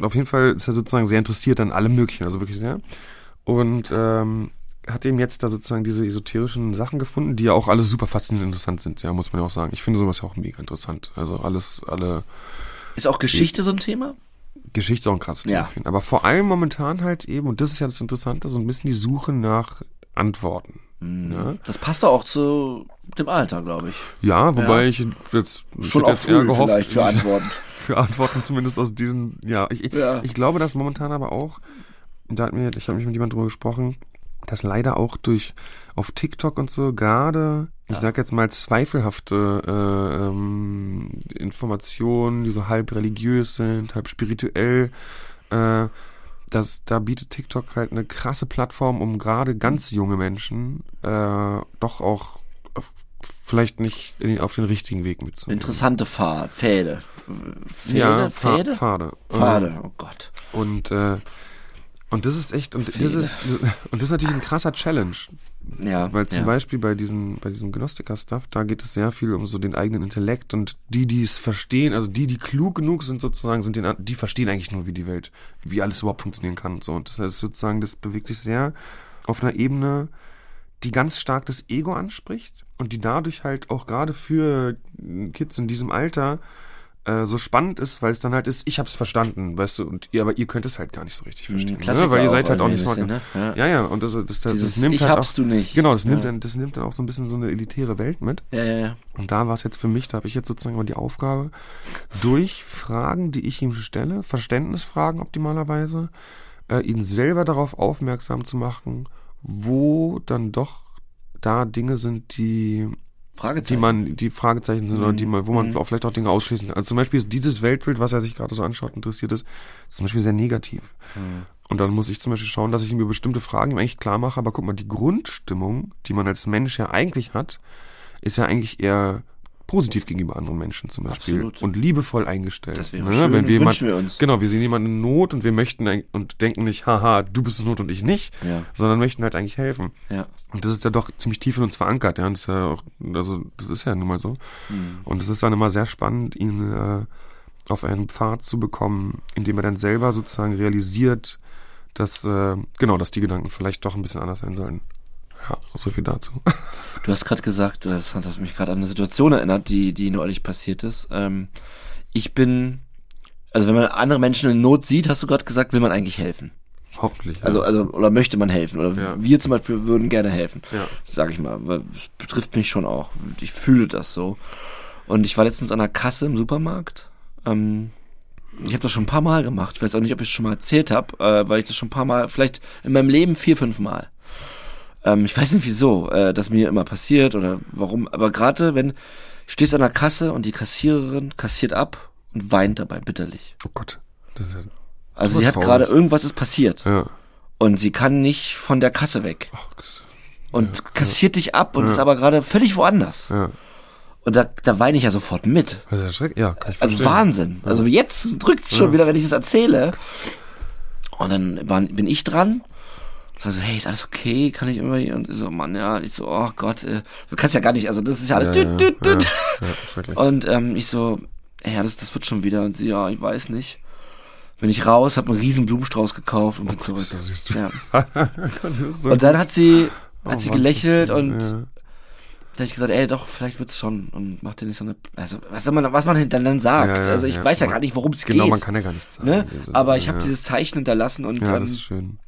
B: auf jeden Fall ist er sozusagen sehr interessiert an allem Möglichen, also wirklich sehr. Und ähm, hat eben jetzt da sozusagen diese esoterischen Sachen gefunden, die ja auch alle super faszinierend interessant sind, ja, muss man ja auch sagen. Ich finde sowas ja auch mega interessant. Also alles, alle
C: Ist auch Geschichte so ein Thema?
B: Geschichte ist auch ein krasses
C: Ja.
B: Thema. ihn. Aber vor allem momentan halt eben, und das ist ja das Interessante, so ein bisschen die Suche nach Antworten. Ja,
C: Das passt doch auch zu dem Alter, glaube ich.
B: ja wobei ich jetzt, ich
C: Schon
B: hätte
C: auch
B: jetzt eher gehofft,
C: vielleicht für Antworten.
B: für Antworten zumindest aus diesen, ja, ich, ich,
C: Ja.
B: ich glaube, dass momentan aber auch, da hat mir, ich habe mich mit jemandem drüber gesprochen, dass leider auch durch auf TikTok und so gerade, ich sag jetzt mal zweifelhafte äh, ähm, Informationen, die so halb religiös sind, halb spirituell, äh, das, da bietet TikTok halt eine krasse Plattform, um gerade ganz junge Menschen äh, doch auch auf, vielleicht nicht den- auf den richtigen Weg mitzunehmen.
C: Interessante Fahr Pfäde. Pfäde?
B: Ja,
C: Pfäde?
B: Pfade.
C: Pfade, oh Gott.
B: Und äh, und das ist echt und das
C: Fehler.
B: ist und das ist natürlich ein krasser Challenge,
C: Ja.
B: weil zum
C: ja.
B: Beispiel bei diesen bei diesem Gnostiker-Stuff da geht es sehr viel um so den eigenen Intellekt und die die es verstehen, also die die klug genug sind sozusagen sind den die verstehen eigentlich nur wie die Welt, wie alles überhaupt funktionieren kann und so und das heißt sozusagen das bewegt sich sehr auf einer Ebene, die ganz stark das Ego anspricht und die dadurch halt auch gerade für Kids in diesem Alter äh, so spannend ist, weil es dann halt ist, ich hab's verstanden, weißt du, und ihr, aber ihr könnt es halt gar nicht so richtig verstehen, ne?
C: Klassiker
B: weil ihr seid halt auch nicht so.
C: bisschen, ne?
B: Ja, ja, und das, das, das, das
C: Dieses
B: nimmt
C: Ich
B: halt
C: hab's,
B: auch,
C: du nicht.
B: Genau, das nimmt
C: Ja.
B: dann, das nimmt dann auch so ein bisschen so eine elitäre Welt mit.
C: Ja, ja, ja.
B: Und da war es jetzt für mich, da habe ich jetzt sozusagen mal die Aufgabe, durch Fragen, die ich ihm stelle, Verständnisfragen optimalerweise, äh, ihn selber darauf aufmerksam zu machen, wo dann doch da Dinge sind, die
C: Fragezeichen.
B: die man, die Fragezeichen sind oder die man, wo man
C: Mhm.
B: auch vielleicht auch Dinge ausschließen kann. Also zum Beispiel ist dieses Weltbild, was er sich gerade so anschaut, interessiert ist, ist zum Beispiel sehr negativ.
C: Mhm.
B: Und dann muss ich zum Beispiel schauen, dass ich mir bestimmte Fragen eigentlich klar mache, aber guck mal, die Grundstimmung, die man als Mensch ja eigentlich hat, ist ja eigentlich eher positiv gegenüber anderen Menschen zum Beispiel
C: Absolut.
B: und liebevoll eingestellt.
C: Das wäre
B: ne?
C: schön
B: Wenn wir jemand,
C: wir uns.
B: Genau, wir sehen jemanden in Not und wir möchten ein- und denken nicht, haha, du bist in Not und ich nicht,
C: Ja.
B: sondern möchten halt eigentlich helfen.
C: Ja.
B: Und das ist ja doch ziemlich tief in uns verankert, ja. Und das ist ja auch, also das ist ja nun mal so.
C: Mhm.
B: Und es ist dann immer sehr spannend, ihn äh, auf einen Pfad zu bekommen, in dem er dann selber sozusagen realisiert, dass, äh, genau, dass die Gedanken vielleicht doch ein bisschen anders sein sollen. Ja, so viel dazu.
C: Du hast gerade gesagt, das hat mich gerade an eine Situation erinnert, die, die neulich passiert ist. Ähm, ich bin, also wenn man andere Menschen in Not sieht, hast du gerade gesagt, will man eigentlich helfen.
B: Hoffentlich. Ja.
C: Also, also, oder möchte man helfen. Oder
B: Ja.
C: wir zum Beispiel würden gerne helfen.
B: Ja.
C: Sag ich mal. Weil es betrifft mich schon auch. Ich fühle das so. Und ich war letztens an der Kasse im Supermarkt. Ähm, ich habe das schon ein paar Mal gemacht. Ich weiß auch nicht, ob ich es schon mal erzählt habe, äh, weil ich das schon ein paar Mal, vielleicht in meinem Leben vier, fünf Mal. Ähm, ich weiß nicht wieso, äh, das mir immer passiert oder warum. Aber gerade wenn du stehst an der Kasse und die Kassiererin kassiert ab und weint dabei bitterlich.
B: oh Gott. Das ist ja,
C: Also sie hat gerade irgendwas ist passiert
B: ja.
C: und sie kann nicht von der Kasse weg
B: Ach,
C: und kassiert dich ab und
B: Ja.
C: ist aber gerade völlig woanders.
B: ja.
C: Und da, da weine ich ja sofort mit.
B: Das ist ja schrecklich. Ja, kann ich
C: Also
B: verstehen.
C: Wahnsinn. Also jetzt drückt's schon wieder, wenn ich das erzähle. Und dann war, bin ich dran. So, hey, ist alles okay? Kann ich immer hier? Und so, Mann, ja. Ich so, oh Gott, äh, du kannst ja gar nicht, also das ist ja alles
B: Ja,
C: düt,
B: ja,
C: düt, düt.
B: Ja, ja.
C: Und ähm, ich so, ja, das, das wird schon wieder. Und sie, ja, ich weiß nicht. Bin ich raus, hab einen riesen Blumenstrauß gekauft und bin zurück.
B: das süß, du.
C: Ja.
B: Gott, du bist so
C: Und dann hat sie,
B: Oh,
C: hat sie
B: Mann,
C: gelächelt
B: ist
C: und
B: schön,
C: da hab ich gesagt, ey, doch, vielleicht wird's schon. Und mach dir nicht so eine, also, was soll man, was man dann, dann sagt.
B: Ja, ja,
C: also ich
B: ja.
C: weiß ja
B: Man-
C: gar nicht, worum es
B: Genau,
C: geht.
B: man kann ja gar nichts sagen.
C: ne?
B: dem Sinne.
C: Aber ich habe
B: ja.
C: dieses Zeichen hinterlassen und
B: Ja,
C: ähm,
B: das ist schön.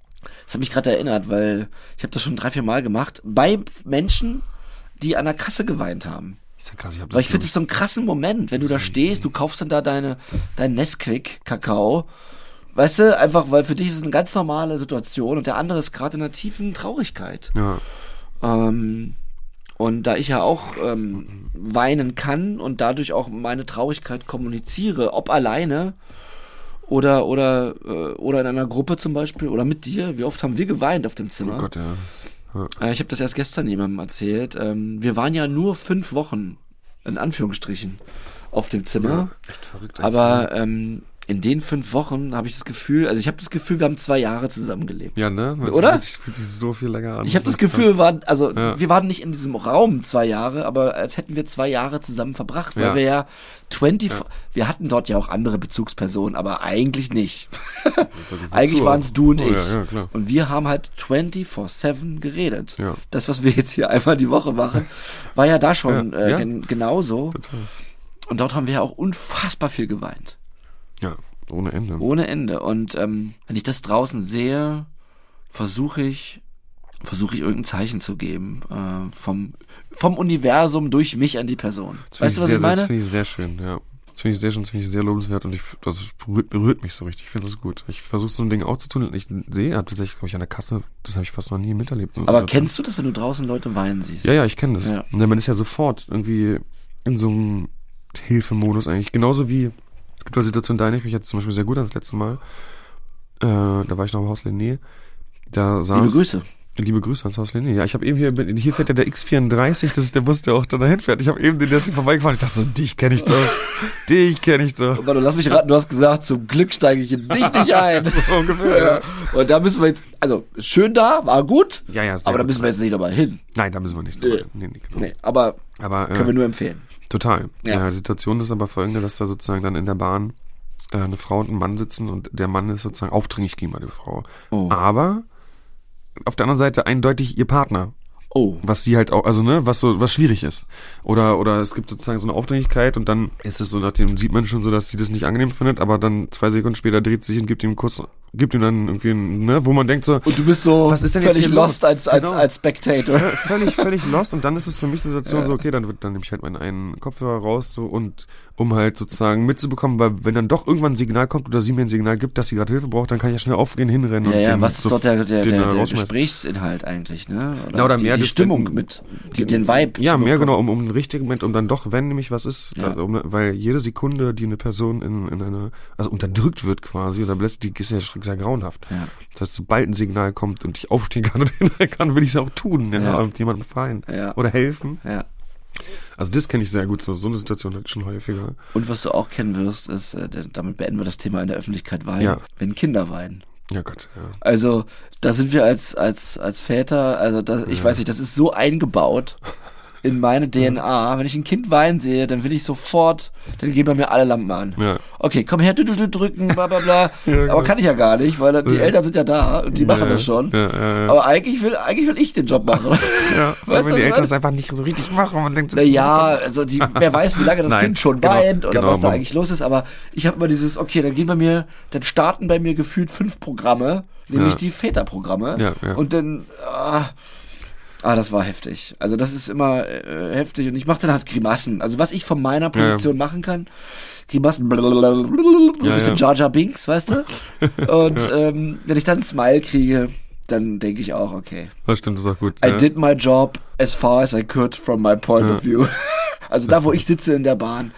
C: Das hat mich gerade erinnert, weil ich habe das schon drei, vier Mal gemacht. Bei Menschen, die an der Kasse geweint haben.
B: Ist ja krass, ich hab das
C: Weil ich finde das so einen krassen Moment, wenn du da stehst, du kaufst dann da deine, dein Nesquik-Kakao. Weißt du, einfach, weil für dich ist es eine ganz normale Situation und der andere ist gerade in einer tiefen Traurigkeit.
B: Ja,
C: Ähm, und da ich ja auch ähm, weinen kann und dadurch auch meine Traurigkeit kommuniziere, ob alleine oder oder äh, oder in einer Gruppe zum Beispiel oder mit dir, wie oft haben wir geweint auf dem Zimmer?
B: oh Gott, ja.
C: Äh, ich habe das erst gestern jemandem erzählt. Ähm, wir waren ja nur fünf Wochen in Anführungsstrichen auf dem Zimmer,
B: ja. Echt verrückt. eigentlich.
C: aber ähm, in den fünf Wochen habe ich das Gefühl, also ich habe das Gefühl, wir haben zwei Jahre zusammengelebt.
B: Ja, ne? Das
C: Oder?
B: Fühlt sich, fühlt sich so viel länger an.
C: Ich habe das Gefühl, wir waren, also
B: Ja.
C: wir waren nicht in diesem Raum zwei Jahre, aber als hätten wir zwei Jahre zusammen verbracht, weil
B: Ja.
C: wir ja 20, wir hatten dort ja auch andere Bezugspersonen, aber eigentlich nicht. eigentlich waren es du und
B: Oh,
C: ich.
B: Ja, ja.
C: Und wir haben halt 24-7 geredet.
B: Ja.
C: Das, was wir jetzt hier einmal die Woche machen, war ja da schon
B: Ja,
C: äh,
B: ja.
C: gen genauso.
B: Total.
C: Und dort haben wir ja auch unfassbar viel geweint.
B: Ja, ohne Ende.
C: Ohne Ende. Und ähm, wenn ich das draußen sehe, versuche ich, versuche ich irgendein Zeichen zu geben äh, vom vom Universum durch mich an die Person.
B: Das
C: Weißt
B: finde
C: du, was
B: sehr,
C: ich
B: sehr- Das
C: meine?
B: finde ich sehr schön, ja. Das finde ich sehr schön, das finde ich sehr lobenswert und ich, das berührt, berührt mich so richtig. Ich finde das gut. Ich versuche so ein Ding auch zu tun und ich sehe, tatsächlich, glaube ich, an der Kasse, das habe ich fast noch nie miterlebt. so
C: Aber kennst du das, wenn du draußen Leute weinen siehst?
B: Ja, ja, ich kenne das.
C: Ja.
B: Und man ist ja sofort irgendwie in so einem Hilfemodus eigentlich. Genauso wie, es gibt eine Situation, da erinnere ich mich jetzt zum Beispiel sehr gut an das letzte Mal. Äh, da war ich noch im Haus Lené. Da saß,
C: Liebe Grüße.
B: Liebe Grüße ans Haus Lené. Ja, ich habe eben hier, hier fährt ja der X34, das ist der Bus, der auch da dahin fährt. Ich habe eben den, hier vorbeigefahren. Ich dachte so, dich kenne ich doch. dich kenne ich doch.
C: Warte, lass mich raten, du hast gesagt, zum Glück steige ich in dich nicht ein.
B: So ungefähr, ja.
C: Und da müssen wir jetzt, also schön da, war gut,
B: Ja, ja, sehr
C: aber da müssen wir jetzt nicht nochmal hin.
B: Nein, da müssen wir nicht.
C: Nee.
B: Nee, nee, genau.
C: Nee, aber
B: Aber, äh,
C: können wir nur empfehlen.
B: Total.
C: Ja.
B: Ja. die Situation ist aber folgende, dass da sozusagen dann in der Bahn äh, eine Frau und ein Mann sitzen und der Mann ist sozusagen aufdringlich gegenüber der Frau.
C: Oh.
B: Aber auf der anderen Seite eindeutig ihr Partner.
C: Oh.
B: Was sie halt auch, also ne, was so, was schwierig ist. Oder, oder es gibt sozusagen so eine Aufdringlichkeit und dann ist es so, nachdem sieht man schon so, dass sie das nicht angenehm findet, aber dann zwei Sekunden später dreht sie sich und gibt ihm einen Kuss, gibt ihm dann irgendwie, einen, ne, wo man denkt so,
C: Und du bist so
B: Was ist denn jetzt
C: völlig
B: hier
C: lost
B: los?
C: als, als,
B: Genau.
C: als Spectator.
B: völlig, völlig lost und dann ist es für mich eine Situation so, okay, dann wird, dann nehme ich halt meinen einen Kopfhörer raus so und um halt sozusagen mitzubekommen, weil wenn dann doch irgendwann ein Signal kommt oder sie mir ein Signal gibt, dass sie gerade Hilfe braucht, dann kann ich ja schnell aufgehen, hinrennen
C: Ja,
B: und
C: ja,
B: den
C: was ist
B: so-
C: dort der, der,
B: den
C: der, der. Gesprächsinhalt eigentlich, ne? Oder
B: Ja, oder
C: die,
B: mehr
C: die Stimmung mit, die, den Vibe.
B: Ja, mehr genau, um, um den richtigen Moment, um dann doch, wenn nämlich was ist,
C: Ja.
B: da, um, weil jede Sekunde, die eine Person in, in eine, also unterdrückt wird quasi, oder bläst, die ist ja schreck- sehr grauenhaft.
C: Ja.
B: Das heißt, sobald ein Signal kommt und ich aufstehen kann und hinrennen kann, will ich es auch tun, ja,
C: Ja.
B: und jemandem fein.
C: Ja.
B: Oder helfen.
C: Ja.
B: Also das kenne ich sehr gut, so, so eine Situation halt schon häufiger.
C: Und was du auch kennen wirst, ist, äh, damit beenden wir das Thema in der Öffentlichkeit weinen,
B: Ja.
C: wenn Kinder weinen.
B: Ja Gott, ja.
C: Also, da sind wir als, als, als Väter, also da, ich weiß nicht, das ist so eingebaut. In meine DNA. Wenn ich ein Kind weinen sehe, dann will ich sofort, dann gehen bei mir alle Lampen an.
B: Ja.
C: Okay, komm her, du drücken, bla bla bla.
B: Ja,
C: Aber
B: genau.
C: kann ich ja gar nicht, weil die. Eltern sind ja da und die machen das schon.
B: Ja, ja, ja.
C: Aber eigentlich will, eigentlich will ich den Job machen.
B: ja,
C: Weißt
B: wenn die Eltern das einfach nicht so richtig machen und denkt, so,
C: Naja, also die, wer weiß, wie lange das
B: Nein,
C: Kind schon
B: genau,
C: weint oder
B: genau,
C: was da
B: man-
C: eigentlich los ist, aber ich habe immer dieses, okay, dann gehen bei mir, dann starten bei mir gefühlt fünf Programme, nämlich die Väterprogramme.
B: Ja, ja.
C: Und dann, ah, ah, das war heftig. Also das ist immer äh, heftig und ich mache dann halt Grimassen. Also was ich von meiner
B: Ja, ja.
C: Position machen kann, Grimassen, blablabla, ein
B: Ja,
C: bisschen
B: ja.
C: Jar Jar Binks, weißt du? Und ähm, wenn ich dann einen Smile kriege, dann denke ich auch, okay.
B: Das stimmt, das ist auch gut.
C: I
B: ja.
C: did my job as far as I could from my point
B: Ja.
C: of view. Also da, wo ich sitze in der Bahn,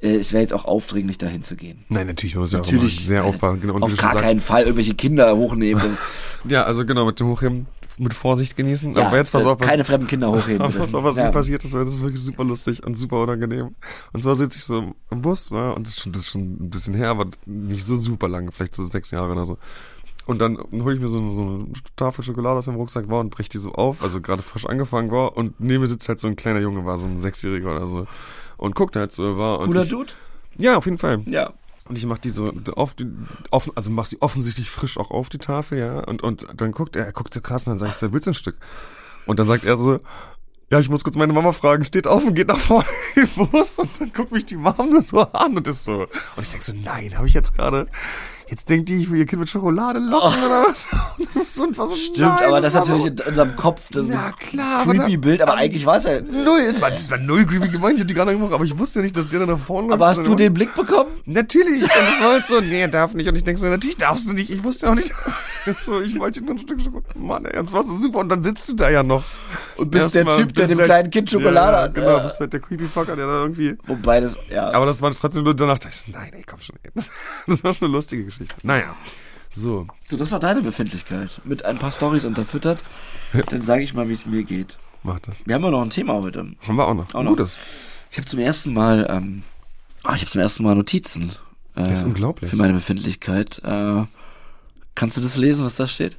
C: äh, es wäre jetzt auch aufdringlich, dahin zu gehen.
B: Nein, natürlich, muss ja auch sehr
C: äh,
B: aufpassen. Genau,
C: auf gar
B: sagst,
C: keinen Fall irgendwelche Kinder hochnehmen.
B: Ja, also genau, mit dem Hochheben mit Vorsicht genießen.
C: ja,
B: Aber jetzt pass
C: äh,
B: auf, was,
C: keine fremden Kinder hochheben.
B: aber pass auf, was
C: ja.
B: mir passiert ist, weil das ist wirklich super lustig und super unangenehm. Und zwar sitze ich so im Bus, ne, und das ist, schon, das ist schon ein bisschen her, aber nicht so super lange, vielleicht so sechs Jahre oder so. Und dann hole ich mir so, so eine Tafel Schokolade aus meinem Rucksack war und brech die so auf, also gerade frisch angefangen war und neben mir sitzt halt so ein kleiner Junge, war so ein Sechsjähriger oder so. Und guckt halt so, war. Und
C: Cooler
B: ich,
C: Dude?
B: Ja, auf jeden Fall.
C: Ja.
B: Und ich mach die so auf die, offen, also mach sie offensichtlich frisch auch auf die Tafel, ja. Und, und dann guckt er, er guckt so krass und dann sag ich so, willst du ein Stück? Und dann sagt er so, ja, ich muss kurz meine Mama fragen, steht auf und geht nach vorne den Bus und dann guckt mich die nur so an und ist so. Und ich denk so, nein, habe ich jetzt gerade, jetzt denkt die, ich will ihr Kind mit Schokolade locken oder was? So, und war so,
C: Oh. Stimmt,
B: nein,
C: aber das, ist
B: so-
C: natürlich in unserem Kopf das ist
B: Ja,
C: ein
B: klar, aber
C: creepy
B: da-
C: Bild, aber
B: aber-
C: eigentlich war es ja.
B: Null, es war, es war null creepy gemeint, ich hab die gerade gemacht, aber ich wusste ja nicht, dass der dann nach vorne läuft.
C: Aber hast du den Blick bekommen?
B: Natürlich. Und das war halt so, nee, er darf nicht. Und ich denke so, natürlich darfst du nicht. Ich wusste auch nicht. so, ich wollte nur ein Stück Schokolade. Mann, ey, das war so super. Und dann sitzt du da ja noch.
C: Und bist der
B: Erstmal
C: Typ, der dem
B: halt-
C: kleinen Kind Schokolade
B: ja,
C: hat.
B: Genau,
C: Ja.
B: bist halt der Creepy-Fucker, der da irgendwie...
C: Wobei das, ja.
B: Aber das war trotzdem nur danach, dachte ich nein, ey, komm schon. Ey. Das war schon eine lustige Geschichte. Naja, so.
C: So, das war deine Befindlichkeit. Mit ein paar Stories unterfüttert. Dann sage ich mal, wie es mir geht.
B: Mach das.
C: Wir haben ja noch ein Thema heute.
B: Haben wir auch noch.
C: Auch noch.
B: Gutes.
C: Ich habe zum ersten Mal, ähm, ah, ich habe zum ersten Mal Notizen. Äh,
B: Das ist unglaublich.
C: Für meine Befindlichkeit. Äh, kannst du das lesen, was da steht?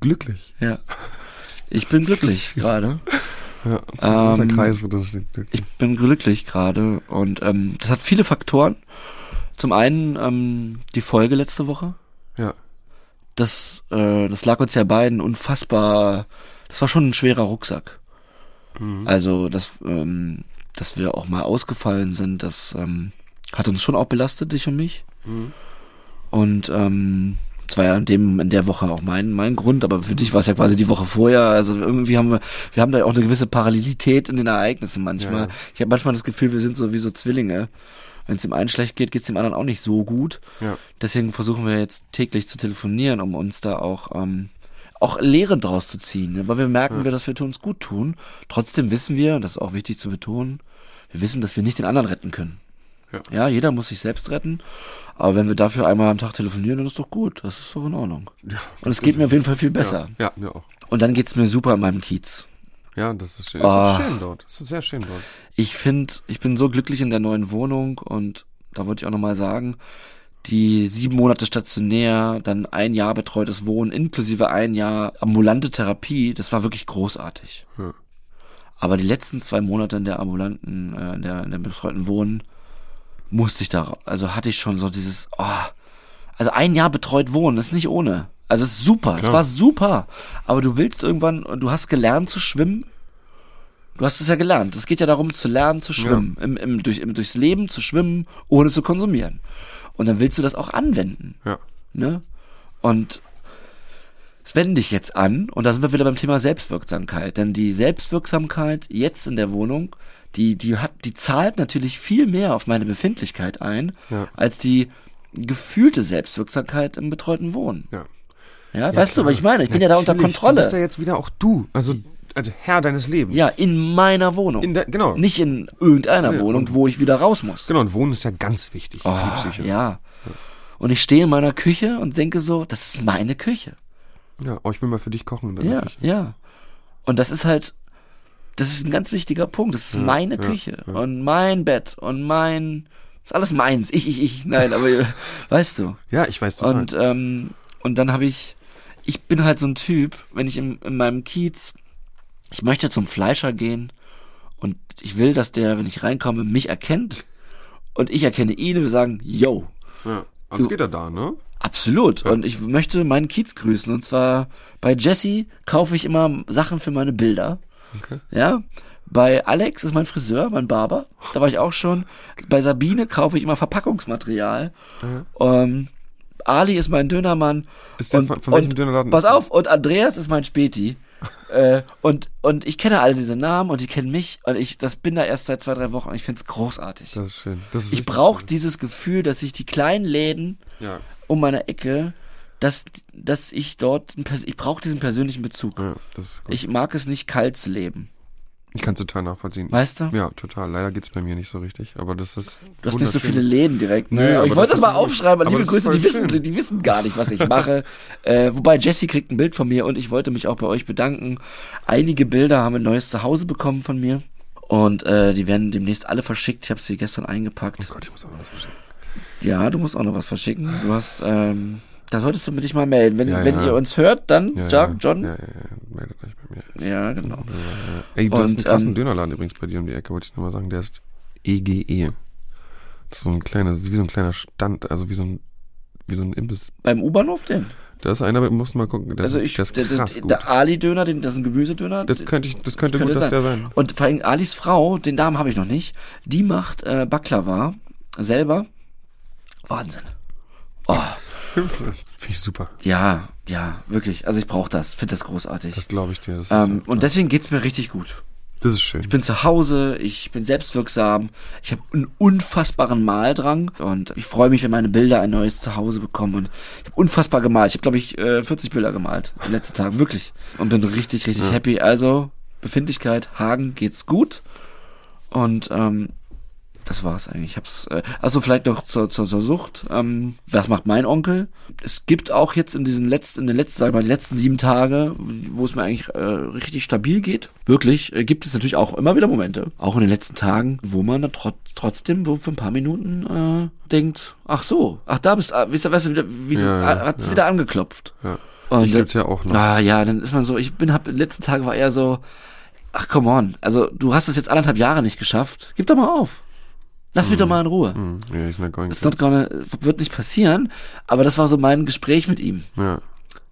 B: Glücklich.
C: Ja. Ich bin
B: Das ist
C: glücklich gerade.
B: Ja, so ein großer
C: Ähm,
B: Kreis, wo drin steht. Glücklich.
C: Ich bin glücklich gerade und ähm, das hat viele Faktoren. Zum einen ähm, die Folge letzte Woche.
B: Ja.
C: Das, äh, das lag uns ja beiden unfassbar. Das war schon ein schwerer Rucksack.
B: Mhm.
C: Also, dass, ähm, dass wir auch mal ausgefallen sind, das ähm, hat uns schon auch belastet, dich und mich.
B: Mhm.
C: Und ähm, das war ja in dem in der Woche auch mein mein Grund, aber für dich war es ja quasi die Woche vorher. Also irgendwie haben wir wir haben da auch eine gewisse Parallelität in den Ereignissen manchmal.
B: Ja.
C: Ich habe manchmal das Gefühl, wir sind so wie so Zwillinge. Wenn es dem einen schlecht geht, geht es dem anderen auch nicht so gut.
B: Ja.
C: Deswegen versuchen wir jetzt täglich zu telefonieren, um uns da auch ähm, auch Lehren draus zu ziehen, ne? weil wir merken, wir, dass wir uns gut tun. Trotzdem wissen wir, und das ist auch wichtig zu betonen, wir wissen, dass wir nicht den anderen retten können.
B: Ja.
C: ja, jeder muss sich selbst retten. Aber wenn wir dafür einmal am Tag telefonieren, dann ist doch gut. Das ist doch in Ordnung.
B: ja.
C: Und es geht mir auf jeden Fall viel besser.
B: Ja, ja mir auch.
C: Und dann geht's mir super in meinem Kiez.
B: Ja, das ist schön. Ist
C: Ah.
B: auch schön dort. Es ist sehr schön dort.
C: Ich finde, ich bin so glücklich in der neuen Wohnung und da wollte ich auch nochmal sagen, die sieben Monate stationär, dann ein Jahr betreutes Wohnen, inklusive ein Jahr ambulante Therapie, das war wirklich großartig.
B: Ja.
C: Aber die letzten zwei Monate in der ambulanten, äh, in der, in der betreuten Wohnen, musste ich da, also hatte ich schon so dieses, oh, also ein Jahr betreut wohnen, ist nicht ohne. Also es ist super, es
B: Klar.
C: war super. Aber du willst irgendwann, du hast gelernt zu schwimmen. Du hast es ja gelernt. Es geht ja darum, zu lernen zu schwimmen. Im, im, durch, im, durchs Leben zu schwimmen, ohne zu konsumieren. Und dann willst du das auch anwenden.
B: Ja.
C: Ne? Und es wende ich jetzt an, und da sind wir wieder beim Thema Selbstwirksamkeit. Denn die Selbstwirksamkeit jetzt in der Wohnung, die, die hat, die zahlt natürlich viel mehr auf meine Befindlichkeit ein,
B: Ja.
C: als die gefühlte Selbstwirksamkeit im betreuten Wohnen.
B: Ja.
C: Ja, weißt du, was ich meine? Ich bin ja da unter
B: Natürlich,
C: Kontrolle.
B: Du bist ja jetzt wieder auch du. Also, also Herr deines Lebens.
C: ja, in meiner Wohnung.
B: In der, genau.
C: Nicht in irgendeiner
B: Ja,
C: Wohnung,
B: und-
C: wo ich wieder raus muss.
B: Genau, und Wohnen ist ja ganz wichtig für die
C: Oh,
B: Psyche.
C: ja. Und ich stehe in meiner Küche und denke so, das ist meine Küche.
B: ja. Oh, ich will mal für dich kochen in deiner
C: Ja,
B: Küche.
C: ja. Und das ist halt, das ist ein ganz wichtiger Punkt. Das ist meine
B: ja,
C: Küche
B: ja.
C: und mein Bett und mein, ist alles meins. Ich, ich, ich. Nein, aber weißt du.
B: Ja, ich weiß total.
C: Und ähm, und dann habe ich, ich bin halt so ein Typ, wenn ich im, in meinem Kiez, ich möchte zum Fleischer gehen Und ich will, dass der, wenn ich reinkomme, mich erkennt und ich erkenne ihn und wir sagen, yo,
B: Ja. Das geht ja da, ne?
C: absolut. Und ich möchte meinen Kiez grüßen. Und zwar bei Jesse kaufe ich immer Sachen für meine Bilder.
B: Okay.
C: Ja. Bei Alex ist mein Friseur, mein Barber. Da war ich auch schon. Bei Sabine kaufe ich immer Verpackungsmaterial. Ähm, Ali ist mein Dönermann.
B: Ist der von- von welchem Dönerladen
C: Pass auf, und Andreas ist mein Späti. äh, und, und ich kenne alle diese Namen und die kennen mich und ich das bin da erst seit zwei, drei Wochen und ich find's großartig.
B: Das ist schön. Das ist
C: Ich brauche dieses Gefühl, dass ich die kleinen Läden
B: Ja.
C: um meine Ecke, dass, dass ich dort, ich brauche diesen persönlichen Bezug.
B: Ja.
C: Ich mag es nicht kalt zu leben.
B: Ich kann es total nachvollziehen.
C: Weißt du?
B: Ja, total. Leider geht's bei mir nicht so richtig, aber das ist
C: Du hast nicht so viele Läden direkt. Ne?
B: Nö,
C: Aber ich wollte
B: das
C: das mal aufschreiben, liebe Grüße, die wissen, die wissen gar nicht, was ich mache. äh, wobei Jesse kriegt ein Bild von mir und ich wollte mich auch bei euch bedanken. Einige Bilder haben ein neues Zuhause bekommen von mir. Und äh, die werden demnächst alle verschickt. Ich habe sie gestern eingepackt.
B: Oh Gott, ich muss auch noch was verschicken.
C: Ja, du musst auch noch was verschicken. Du hast, ähm, da solltest du dich mal melden. Wenn,
B: Ja,
C: wenn
B: ja.
C: ihr uns hört, dann, Ja,
B: ja,
C: John.
B: Ja, ja, ja. Meldet euch bei mir.
C: Ja, genau.
B: Ey, du
C: Und,
B: hast einen krassen
C: ähm,
B: Dönerladen übrigens bei dir um die Ecke, wollte ich nur mal sagen. Der ist EGE. Das ist so ein kleiner, wie so ein kleiner Stand, also wie so ein, wie so ein Imbiss.
C: Beim U-Bahnhof denn?
B: Da ist einer, musst du mal gucken, der,
C: Also
B: ist,
C: ich,
B: der ist
C: der,
B: krass
C: der,
B: gut.
C: der Ali-Döner, das ist ein Gemüsedöner.
B: Das könnte ich, das könnte,
C: Könnte
B: gut, dass
C: sein.
B: der sein.
C: Und vor allem Alis Frau, den Namen habe ich noch nicht, die macht äh, Baklava selber. Wahnsinn. Oh,
B: Finde ich super.
C: ja, ja, wirklich. Also ich brauche das, finde das großartig.
B: Das glaube ich dir. Das ist,
C: ähm, und deswegen geht's mir richtig gut.
B: das ist schön.
C: Ich bin zu Hause, ich bin selbstwirksam, ich habe einen unfassbaren Maldrang und ich freue mich, wenn meine Bilder ein neues Zuhause bekommen und ich habe unfassbar gemalt. Ich habe glaube ich äh, 40 Bilder gemalt in den letzten Tagen, wirklich und bin richtig richtig happy. Also Befindlichkeit, Hagen geht's gut und ähm, das war's eigentlich. Ich hab's äh, also vielleicht noch zur, zur, zur Sucht. Ähm, was macht mein Onkel? Es gibt auch jetzt in diesen letzten, in den letzten, sag mal, die letzten sieben Tage, wo es mir eigentlich äh, richtig stabil geht, wirklich, äh, gibt es natürlich auch immer wieder Momente, auch in den letzten Tagen, wo man dann trotz, trotzdem so für ein paar Minuten äh, denkt, ach so, ach da bist, ah, weißt du, weißt du, wieder, wie du,
B: Ja, ja,
C: ah, hat's
B: ja.
C: wieder angeklopft.
B: Ja.
C: Und
B: Die gibt's ja auch noch.
C: Ah ja, dann ist man so, ich bin, hab, in den letzten Tagen war eher so, ach come on, also du hast es jetzt anderthalb Jahre nicht geschafft, gib doch mal auf. Lass mich doch mal in Ruhe.
B: Hm, ja, ist not going
C: It's not gonna, wird nicht passieren, aber das war so mein Gespräch mit ihm.
B: Ja.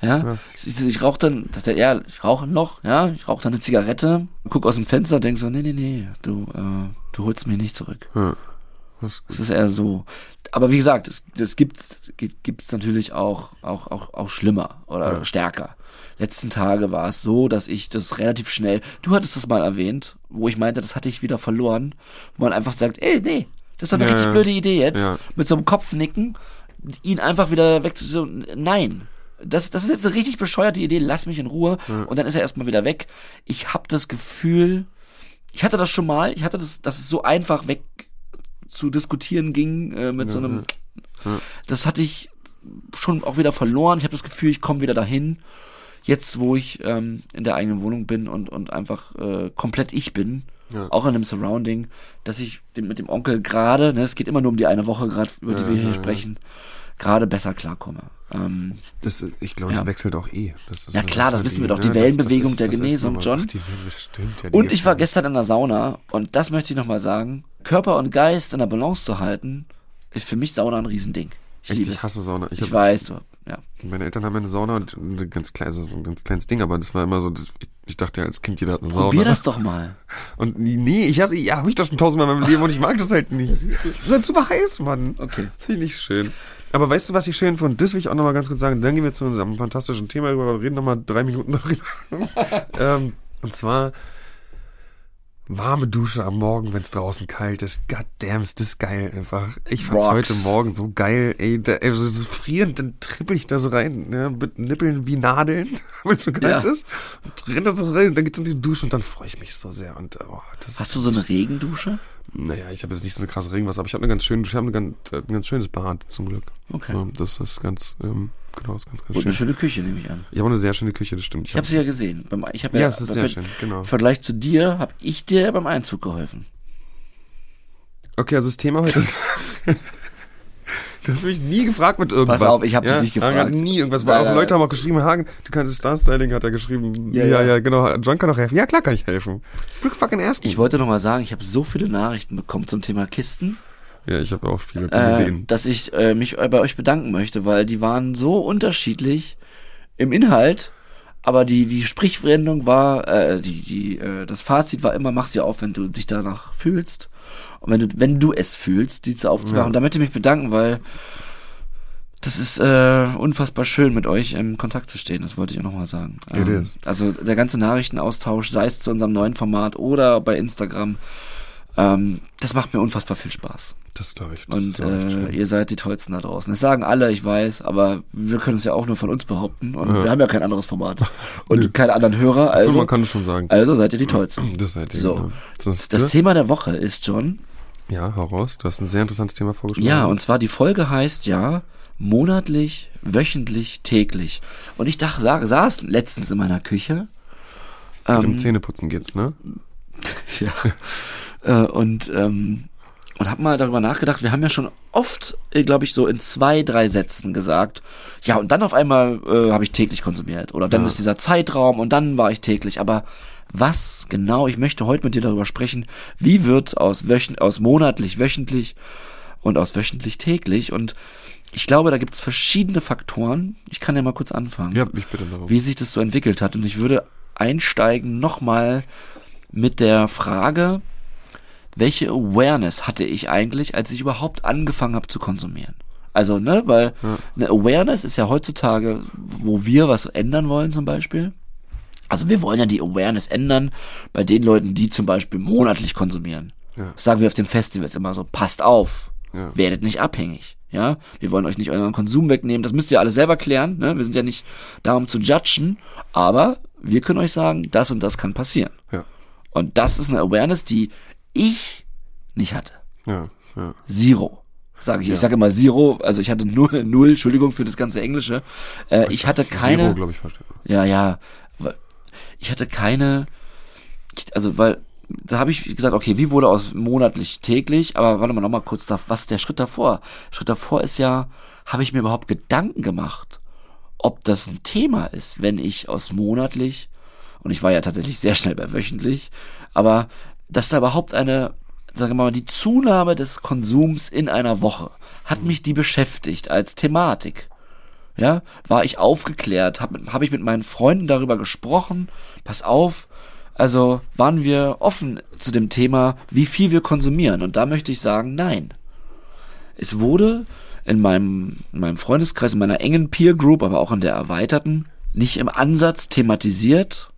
C: Ja,
B: Ja.
C: ich, ich, rauche dann, dachte er, ich rauche noch, ja, ich rauche dann eine Zigarette, guck aus dem Fenster und denk so, nee, nee, nee, du, äh, du holst mich nicht zurück.
B: ja. Das ist.
C: Es ist eher so. Aber wie gesagt, es, es gibt gibt's natürlich auch, auch, auch, auch schlimmer oder
B: Ja.
C: stärker. Letzten Tage war es so, dass ich das relativ schnell, du hattest das mal erwähnt, wo ich meinte, das hatte ich wieder verloren, wo man einfach sagt, ey, nee, das ist doch eine
B: Ja,
C: richtig
B: ja.
C: blöde Idee jetzt,
B: Ja.
C: mit so einem Kopfnicken, ihn einfach wieder weg zu, so, nein. Das, das ist jetzt eine richtig bescheuerte Idee, lass mich in Ruhe. Und dann ist er erstmal wieder weg. Ich habe das Gefühl, ich hatte das schon mal, ich hatte das, dass es so einfach weg zu diskutieren ging äh, mit so einem. Das hatte ich schon auch wieder verloren. Ich habe das Gefühl, ich komme wieder dahin. Jetzt, wo ich ähm, in der eigenen Wohnung bin und, und einfach äh, komplett ich bin,
B: Ja.
C: auch in einem Surrounding, dass ich dem, mit dem Onkel gerade, ne, es geht immer nur um die eine Woche gerade, über die
B: Ja,
C: wir hier
B: ja,
C: sprechen, gerade besser klarkomme. Ähm,
B: Das, ich glaube, das wechselt auch eh. Das ist
C: Ja, klar, das wissen wir doch, die
B: ne,
C: Wellenbewegung
B: ist-
C: der
B: ist
C: Genesung,
B: nochmal-
C: John.
B: Ach, stimmt,
C: Und ich war
B: gestern-
C: in der Sauna und das möchte ich nochmal sagen. Körper und Geist in der Balance zu halten, ist für mich Sauna ein Riesending. Ich
B: Echt, ich hasse Sauna. Ich,
C: Ich weiß, du, ja.
B: meine Eltern haben eine Sauna und ein ganz kleines, so ein ganz kleines Ding, aber das war immer so, das, ich, ich dachte ja als Kind, jeder hat eine Sauna.
C: Probier das doch mal.
B: Und nee, ich hasse, ja, hab ich doch schon tausendmal in meinem Leben und ich mag das halt nicht. Das ist halt super heiß, Mann.
C: Okay.
B: Finde ich schön. Aber weißt du, was ich schön finde? Das will ich auch nochmal ganz kurz sagen. Dann gehen wir zu unserem fantastischen Thema rüber und reden nochmal drei Minuten darüber. ähm, und zwar warme Dusche am Morgen, wenn es draußen kalt ist. God damn, ist das geil einfach. Ich fand's
C: Rocks.
B: heute Morgen so geil. Ey, da, ey so frierend, dann trippel ich da so rein, ne, mit Nippeln wie Nadeln, weil es so kalt
C: Ja.
B: ist. Und renn da so rein und dann geht's in die Dusche und dann freue ich mich so sehr. Und oh, das
C: Hast du so eine Regendusche?
B: naja, ich habe jetzt nicht so eine krasse Regenwasser, aber ich habe eine ganz schöne, ich habe ein ganz, ein ganz schönes Bad zum Glück.
C: Okay.
B: So, das ist ganz, ähm, genau, das ist ganz, ganz
C: Und eine
B: schön.
C: schöne Küche, nehme ich an.
B: Ich habe auch eine sehr schöne Küche, das stimmt.
C: Ich habe sie ja gesehen. Ich hab
B: ja,
C: ja,
B: es ist sehr schön, genau.
C: Im Vergleich zu dir habe ich dir beim Einzug geholfen.
B: Okay, also das Thema heute ist, Du hast mich nie gefragt mit irgendwas.
C: Pass auf, ich hab dich nicht
B: Hagen
C: gefragt.
B: hat nie irgendwas. Weil auch. Leute haben auch geschrieben, Hagen, du kannst Star-Styling, hat er geschrieben. Ja,
C: Ja,
B: ja,
C: ja.
B: genau. John kann auch helfen. Ja, klar kann ich helfen. Flug fucking ersten.
C: Ich wollte noch mal sagen, ich habe so viele Nachrichten bekommen zum Thema Kisten,
B: ja, ich habe auch viele zu
C: äh,
B: gesehen.
C: dass ich äh, mich bei euch bedanken möchte, weil die waren so unterschiedlich im Inhalt, aber die die Sprichwendung war, äh, die die äh, das Fazit war immer, mach sie auf, wenn du dich danach fühlst und wenn du wenn du es fühlst, die zu aufzumachen.
B: Ja.
C: Und da möchte ich mich bedanken, weil das ist äh, unfassbar schön, mit euch im Kontakt zu stehen. Das wollte ich auch nochmal sagen.
B: It
C: Ähm,
B: is.
C: Also der ganze Nachrichtenaustausch, sei es zu unserem neuen Format oder bei Instagram, ähm, das macht mir unfassbar viel Spaß.
B: Das glaube ich. Das
C: Und äh, ihr seid die Tollsten da draußen. Das sagen alle, ich weiß, aber wir können es ja auch nur von uns behaupten. Und
B: Ja.
C: wir haben ja kein anderes Format. Und
B: Nö.
C: keine anderen Hörer.
B: So,
C: Also,
B: man kann es schon sagen.
C: also seid ihr die Tollsten.
B: Das seid ihr.
C: So.
B: genau. Das,
C: Das Thema der Woche ist, John,
B: ja, hau raus. Du hast ein sehr interessantes Thema vorgeschlagen.
C: ja, und zwar die Folge heißt ja monatlich, wöchentlich, täglich. Und ich dachte, sag, saß letztens in meiner Küche.
B: Mit
C: ähm,
B: dem Zähneputzen geht's, ne?
C: Ja. Äh, und ähm, und hab mal darüber nachgedacht, wir haben ja schon oft, glaube ich, so in zwei, drei Sätzen gesagt, ja, und dann auf einmal äh, habe ich täglich konsumiert. Oder dann
B: Ja.
C: ist dieser Zeitraum und dann war ich täglich. Aber was genau, ich möchte heute mit dir darüber sprechen, wie wird aus, wöchn aus monatlich wöchentlich und aus wöchentlich täglich. Und ich glaube, da gibt es verschiedene Faktoren. Ich kann ja mal kurz anfangen
B: Ja, ich bitte darum.
C: wie sich das so entwickelt hat. Und ich würde einsteigen nochmal mit der Frage, welche Awareness hatte ich eigentlich, als ich überhaupt angefangen habe zu konsumieren? Also, ne, weil eine Awareness ist ja heutzutage, wo wir was ändern wollen zum Beispiel. Also wir wollen ja die Awareness ändern bei den Leuten, die zum Beispiel monatlich konsumieren.
B: Ja.
C: Das sagen wir auf den Festivals immer so, passt auf,
B: Ja.
C: werdet nicht abhängig. Ja, wir wollen euch nicht euren Konsum wegnehmen. Das müsst ihr alle selber klären. Ne? Wir sind ja nicht da, um zu judgen, aber wir können euch sagen, das und das kann passieren.
B: Ja.
C: Und das ist eine Awareness, die ich nicht hatte.
B: Ja. Ja.
C: Zero. Sage ich. Ich sage immer Zero, also ich hatte null, null, Entschuldigung für das ganze Englische. Äh, ich hatte keine.
B: Zero, glaube ich, verstehe.
C: Ja, ja. Ich hatte keine, also weil, da habe ich gesagt, okay, wie wurde aus monatlich täglich, aber warte mal nochmal kurz, da, was ist der Schritt davor? Schritt davor ist ja, habe ich mir überhaupt Gedanken gemacht, ob das ein Thema ist, wenn ich aus monatlich, und ich war ja tatsächlich sehr schnell bei wöchentlich, aber dass da überhaupt eine, sagen wir mal, die Zunahme des Konsums in einer Woche, hat mich die beschäftigt als Thematik ja, war ich aufgeklärt, habe hab ich mit meinen Freunden darüber gesprochen, pass auf, also waren wir offen zu dem Thema, wie viel wir konsumieren. Und da möchte ich sagen, nein. Es wurde in meinem, in meinem Freundeskreis, in meiner engen Peer Group, aber auch in der erweiterten, nicht im Ansatz thematisiert,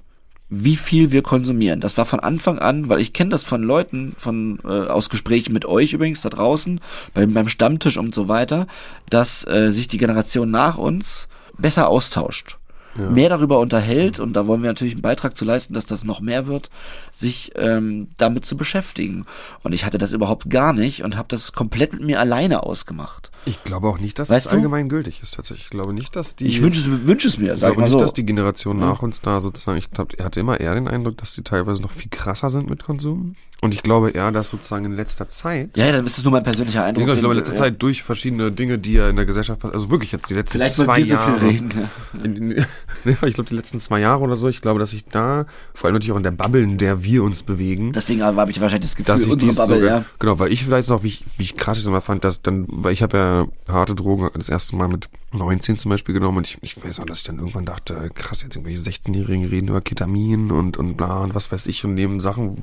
C: wie viel wir konsumieren. Das war von Anfang an, weil ich kenne das von Leuten, von äh, aus Gesprächen mit euch übrigens da draußen, beim, beim Stammtisch und so weiter, dass äh, sich die Generation nach uns besser austauscht. Mehr darüber unterhält, und da wollen wir natürlich einen Beitrag zu leisten, dass das noch mehr wird, sich ähm, damit zu beschäftigen. Und ich hatte das überhaupt gar nicht und habe das komplett mit mir alleine ausgemacht.
B: Ich glaube auch nicht, dass
C: Weißt
B: das
C: du?
B: allgemein gültig ist tatsächlich. Ich glaube nicht, dass die.
C: Ich wünsche es, wünsche es mir,
B: ich glaube nicht,
C: so.
B: dass die Generation nach uns da sozusagen, ich glaube, er hatte immer eher den Eindruck, dass die teilweise noch viel krasser sind mit Konsum. Und ich glaube eher, dass sozusagen in letzter Zeit,
C: ja, ja, dann ist es nur mein persönlicher Eindruck.
B: ich glaube, ich glaube in letzter
C: ja.
B: Zeit durch verschiedene Dinge, die ja in der Gesellschaft passieren, also wirklich jetzt die letzten
C: Vielleicht,
B: zwei
C: so
B: Jahre.
C: reden. Ja.
B: In, in, ich glaube, die letzten zwei Jahre oder so, ich glaube, dass ich da, vor allem natürlich auch in der Bubble, in der wir uns bewegen,
C: Deswegen habe ich wahrscheinlich das Gefühl,
B: dass ich
C: unsere Bubble,
B: sogar,
C: ja.
B: genau, weil ich weiß noch, wie ich, wie ich krass es immer fand, dass dann, weil ich habe ja harte Drogen das erste Mal mit 19 zum Beispiel genommen und ich, ich weiß auch, dass ich dann irgendwann dachte, krass, jetzt irgendwelche 16-Jährigen reden über Ketamin und, und bla und was weiß ich und nehmen Sachen,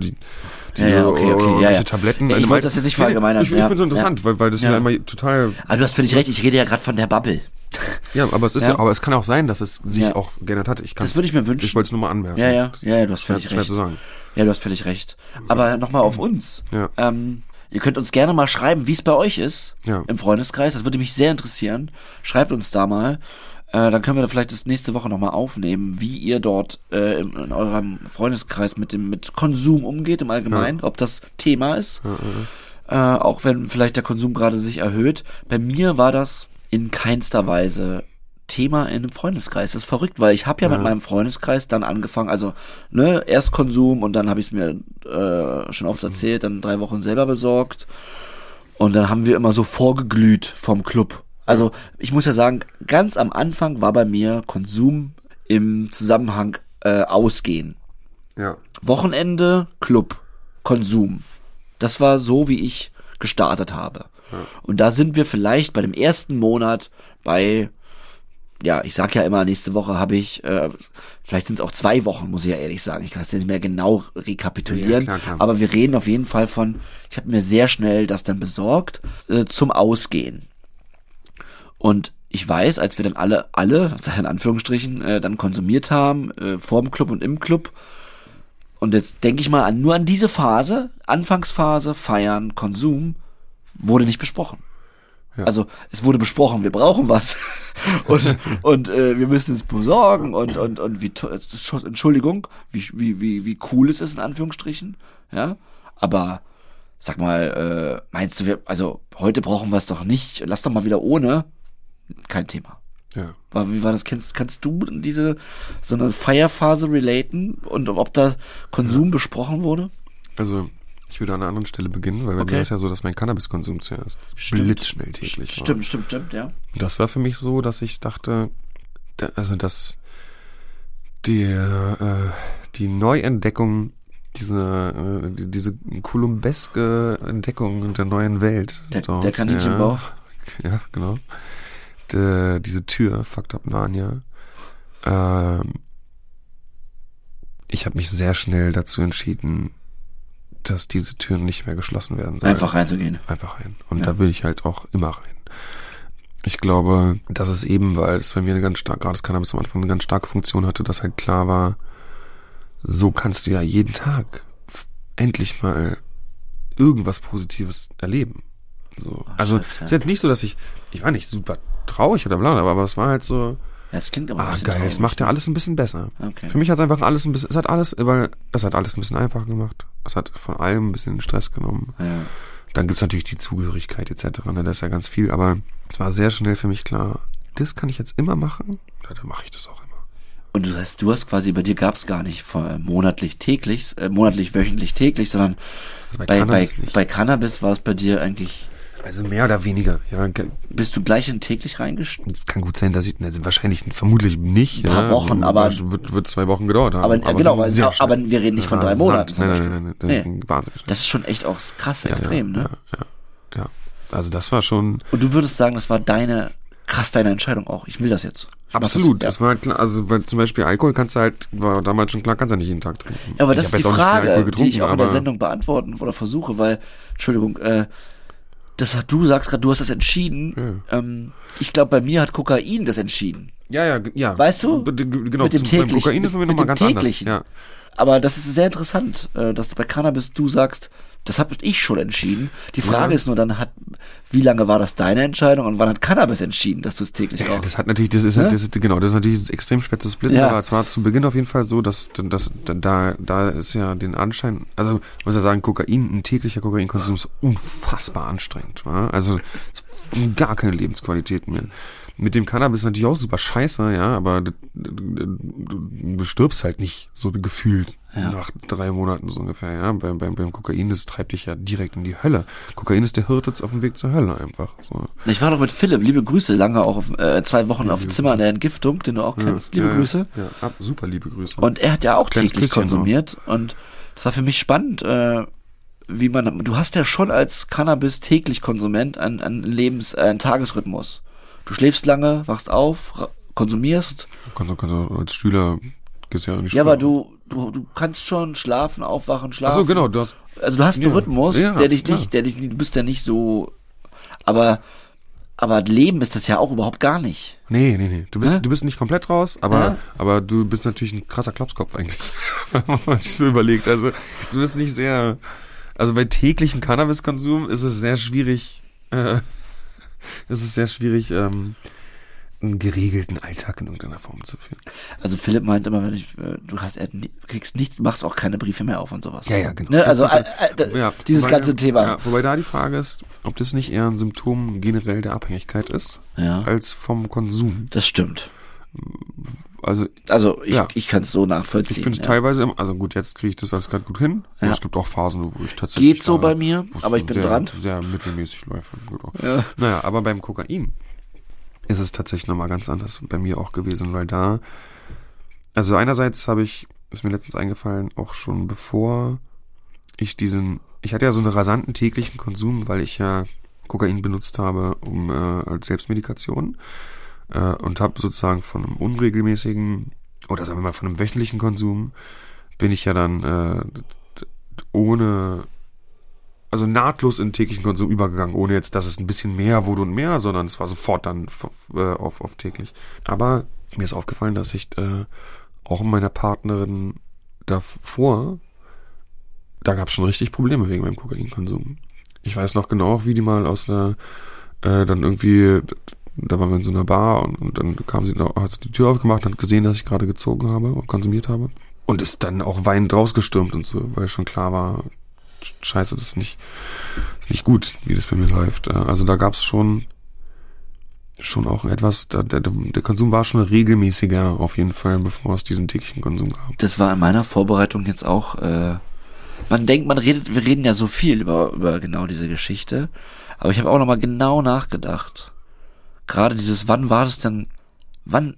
B: die, die
C: Ja, ja, okay, okay, ja, ja.
B: Tabletten.
C: Ja, ich
B: Also,
C: wollte das jetzt nicht verallgemeinern,
B: Ich, ich
C: ja,
B: finde so interessant, weil, weil das ja.
C: Ja.
B: immer total,
C: Aber du hast völlig recht, ich rede ja gerade von der Bubble.
B: ja, aber es ist ja.
C: Ja.
B: aber es kann auch sein, dass es sich
C: Ja.
B: auch geändert hat. Ich kann
C: Das würde ich mir wünschen.
B: Ich wollte es nur mal anmerken.
C: Ja, ja, ja, ja, du hast völlig
B: schwer
C: recht.
B: zu sagen.
C: Ja, du hast völlig recht. Aber nochmal auf uns.
B: Ja.
C: Ähm, ihr könnt uns gerne mal schreiben, wie es bei euch ist
B: Ja.
C: im Freundeskreis. Das würde mich sehr interessieren. Schreibt uns da mal. Äh, dann können wir da vielleicht das nächste Woche nochmal aufnehmen, wie ihr dort äh, in, in eurem Freundeskreis mit dem mit Konsum umgeht im Allgemeinen, ob das Thema ist. Äh, auch wenn vielleicht der Konsum gerade sich erhöht. Bei mir war das in keinster Weise Thema in einem Freundeskreis. Das ist verrückt, weil ich habe ja mit meinem Freundeskreis dann angefangen, also ne, erst Konsum und dann habe ich es mir äh, schon oft erzählt, dann drei Wochen selber besorgt Und dann haben wir immer so vorgeglüht vom Club. Also ich muss ja sagen, ganz am Anfang war bei mir Konsum im Zusammenhang äh, Ausgehen.
B: Ja.
C: Wochenende, Club, Konsum. Das war so, wie ich gestartet habe. Und da sind wir vielleicht bei dem ersten Monat bei, ja, ich sag ja immer, nächste Woche habe ich, äh, vielleicht sind es auch zwei Wochen, muss ich ja ehrlich sagen. Ich kann es nicht mehr genau rekapitulieren.
B: Ja, klar, klar.
C: Aber wir reden auf jeden Fall von, ich habe mir sehr schnell das dann besorgt, äh, zum Ausgehen. Und ich weiß, als wir dann alle, alle, in Anführungsstrichen, äh, dann konsumiert haben, äh, vorm Club und im Club, und jetzt denke ich mal an, nur an diese Phase, Anfangsphase, Feiern, Konsum, wurde nicht besprochen.
B: Ja.
C: Also es wurde besprochen, wir brauchen was und und äh, wir müssen es besorgen und und und wie es Entschuldigung, wie wie wie wie cool es ist in Anführungsstrichen, ja, aber sag mal, äh, meinst du wir also heute brauchen wir es doch nicht, lass doch mal wieder ohne, kein Thema.
B: Ja.
C: Wie war das? Kannst, kannst du diese so eine Feierphase relaten und ob da Konsum besprochen wurde?
B: Also, ich würde an einer anderen Stelle beginnen, weil bei
C: Okay.
B: mir ist ja so, dass mein Cannabiskonsum zuerst
C: Stimmt.
B: blitzschnell täglich war.
C: Stimmt, stimmt, stimmt, ja.
B: Das war für mich so, dass ich dachte, da, also dass die, äh, die Neuentdeckung, diese, äh, die, diese kolumbeske Entdeckung der neuen Welt.
C: Der,
B: dort,
C: der Kaninchenbauch.
B: Ja, ja genau. De, diese Tür, Fucked Up Narnia. Ähm, ich habe mich sehr schnell dazu entschieden, dass diese Türen nicht mehr geschlossen werden sollen
C: Einfach reinzugehen.
B: einfach rein. Und
C: Ja.
B: da will ich halt auch immer rein. Ich glaube, dass es eben, weil es bei mir eine ganz stark, gerade das Cannabis am Anfang eine ganz starke Funktion hatte, dass halt klar war, so kannst du ja jeden Tag endlich mal irgendwas Positives erleben. So. Also,
C: scheiße.
B: es ist jetzt nicht so, dass ich, ich war nicht super traurig oder bla, aber es war halt so,
C: das klingt aber
B: ah, geil, es macht ja alles ein bisschen besser.
C: Okay.
B: Für mich hat es einfach alles ein bisschen, es hat alles, weil, es hat alles ein bisschen einfacher gemacht. Es hat von allem ein bisschen Stress genommen.
C: Ja.
B: Dann gibt's natürlich die Zugehörigkeit etc. Ne? Das ist ja ganz viel, aber es war sehr schnell für mich klar, das kann ich jetzt immer machen, ja, dann mache ich das auch immer.
C: Und du hast, du hast quasi, bei dir gab es gar nicht von, äh, monatlich täglich, äh, monatlich, wöchentlich, täglich, sondern
B: Also bei
C: bei, bei,
B: Cannabis
C: bei,
B: nicht.
C: Cannabis war es bei dir eigentlich,
B: Also mehr oder weniger, ja.
C: bist du gleich in täglich reingestiegen?
B: Es kann gut sein, dass ich, also wahrscheinlich, vermutlich nicht.
C: Ein paar
B: ja.
C: Wochen, aber-
B: Wird, wird zwei Wochen gedauert haben.
C: Aber, äh, genau, aber,
B: sehr
C: aber
B: schnell.
C: wir reden nicht von drei. Monaten.
B: Nein, nein, nein, nein, nein,
C: Nee.
B: wahnsinnig schnell.
C: Das ist schon echt auch krass,
B: Ja,
C: extrem,
B: ja,
C: ne?
B: Ja, ja, ja. Also das war schon,
C: Und du würdest sagen, das war deine, krass deine Entscheidung auch. Ich will das jetzt. Ich
B: Absolut,
C: Das,
B: das war klar, also weil zum Beispiel Alkohol kannst du halt, war damals schon klar, kannst du nicht jeden Tag trinken.
C: ja. Aber
B: Ich
C: das
B: hab
C: ist die Frage, die ich auch in der
B: aber-
C: Sendung beantworten oder versuche, weil, Entschuldigung, äh, das du sagst gerade, du hast das entschieden. Ähm, ich glaube, bei mir hat Kokain das entschieden.
B: Ja, ja, ja.
C: Weißt du?
B: Genau,
C: Mit dem
B: zum-
C: täglichen-
B: Kokain ist bei mir nochmal ganz
C: täglichen.
B: anders.
C: Aber das ist sehr interessant, äh, dass bei Cannabis du sagst, das habe ich schon entschieden. Die Frage
B: Ja.
C: ist nur dann, hat, wie lange war das deine Entscheidung und wann hat Cannabis entschieden, dass du es täglich
B: Ja. Ja,
C: rauchst?
B: das hat natürlich, das ist,
C: Ne?
B: das ist genau, das ist natürlich extrem schwer zu splitten,
C: Ja.
B: aber es war zu Beginn auf jeden Fall so, dass, dass, da, da ist ja den Anschein, also man muss ja sagen, Kokain, ein täglicher Kokainkonsum ist unfassbar anstrengend, wa? also gar keine Lebensqualität mehr. Mit dem Cannabis ist natürlich auch super scheiße, ja, aber d- d- d- du stirbst halt nicht so gefühlt
C: Ja.
B: nach drei Monaten so ungefähr, ja. Beim, beim, beim Kokain, das treibt dich ja direkt in die Hölle. Kokain ist der Hirte auf dem Weg zur Hölle einfach. So.
C: Ich war doch mit Philipp, liebe Grüße, lange auch auf, äh, zwei Wochen auf dem Zimmer in der Entgiftung, den du auch kennst, liebe
B: ja,
C: Grüße.
B: Ja, ab, super liebe Grüße.
C: Und er hat ja auch
B: Kleines
C: täglich
B: Küsschen
C: konsumiert und das war für mich spannend, äh, wie man, du hast ja schon als Cannabis täglich Konsument einen, einen Lebens, äh, einen Tagesrhythmus. Du schläfst lange, wachst auf, konsumierst.
B: kannst, du- kannst du als Schüler geht's ja nicht
C: Ja, aber du, du, du kannst schon schlafen, aufwachen, schlafen.
B: Achso, genau, du hast.
C: Also du hast einen
B: Ja.
C: Rhythmus,
B: Ja,
C: der dich
B: klar.
C: nicht, der dich, du bist ja nicht so, aber, aber Leben ist das ja auch überhaupt gar nicht.
B: Nee, nee, nee. Du bist,
C: Hä?
B: du bist nicht komplett raus, aber,
C: Ja.
B: aber du bist natürlich ein krasser Klopskopf eigentlich. Wenn man sich so überlegt. Also, du bist nicht sehr. Also bei täglichem Cannabiskonsum ist es sehr schwierig, äh, ist es sehr schwierig, ähm, einen geregelten Alltag in irgendeiner Form zu führen.
C: Also Philipp meint immer, wenn ich, äh, du hast, kriegst nichts, machst auch keine Briefe mehr auf und sowas.
B: Ja, ja, genau.
C: Ne? Also äh, äh,
B: Ja,
C: dieses
B: wobei-
C: ganze Thema.
B: Ja, wobei da die Frage ist, ob das nicht eher ein Symptom generell der Abhängigkeit ist,
C: Ja.
B: als vom Konsum.
C: Das stimmt.
B: Also
C: Also ich,
B: Ja.
C: ich kann es so nachvollziehen.
B: ich finde es
C: ja.
B: teilweise, also gut, jetzt kriege ich das alles gerade gut hin.
C: Ja.
B: es gibt auch Phasen, wo ich tatsächlich.
C: Geht so bei mir, aber ich bin
B: sehr,
C: dran.
B: Sehr mittelmäßig läuft. Gut auch.
C: Ja.
B: Naja, aber beim Kokain ist es tatsächlich nochmal ganz anders bei mir auch gewesen, weil da, also einerseits habe ich, ist mir letztens eingefallen, auch schon bevor ich diesen, ich hatte ja so einen rasanten täglichen Konsum, weil ich ja Kokain benutzt habe, um äh, als Selbstmedikation äh, und habe sozusagen von einem unregelmäßigen oder sagen wir mal von einem wöchentlichen Konsum bin ich ja dann äh, ohne also nahtlos in täglichen Konsum übergegangen, ohne jetzt, dass es ein bisschen mehr wurde und mehr, sondern es war sofort dann äh, auf, auf täglich. Aber mir ist aufgefallen, dass ich äh, auch meiner Partnerin davor, da gab es schon richtig Probleme wegen meinem Kokainkonsum. Ich weiß noch genau, wie die mal aus einer, äh, dann irgendwie, da waren wir in so einer Bar und, und dann kam sie, hat sie die Tür aufgemacht und hat gesehen, dass ich gerade gezogen habe und konsumiert habe. Und ist dann auch weinend rausgestürmt und so, weil schon klar war, scheiße, das ist nicht, ist nicht gut, wie das bei mir läuft. Äh, Also da gab es schon schon auch etwas, da, der, der Konsum war schon regelmäßiger auf jeden Fall, bevor es diesen täglichen Konsum gab.
C: Das war in meiner Vorbereitung jetzt auch. Äh, man denkt, man redet, wir reden ja so viel über über genau diese Geschichte, aber ich habe auch noch mal genau nachgedacht. Gerade dieses, wann war das denn? Wann?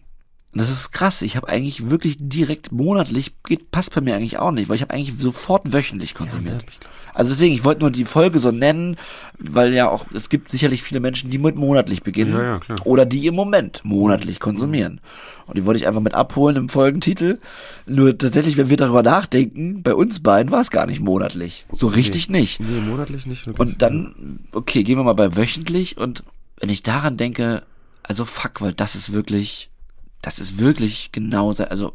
C: Das ist krass. Ich habe eigentlich wirklich direkt monatlich geht passt bei mir eigentlich auch nicht, weil ich habe eigentlich sofort wöchentlich konsumiert. Also deswegen, ich wollte nur die Folge so nennen, weil ja auch, es gibt sicherlich viele Menschen, die mit monatlich beginnen.
B: Ja, ja, klar.
C: Oder die im Moment monatlich konsumieren. Und die wollte ich einfach mit abholen im Folgentitel. Nur tatsächlich, wenn wir darüber nachdenken, bei uns beiden war es gar nicht monatlich. So richtig nicht.
B: Nee, monatlich nicht wirklich.
C: Und dann, okay, gehen wir mal bei wöchentlich und wenn ich daran denke, also fuck, weil das ist wirklich, das ist wirklich genauso, also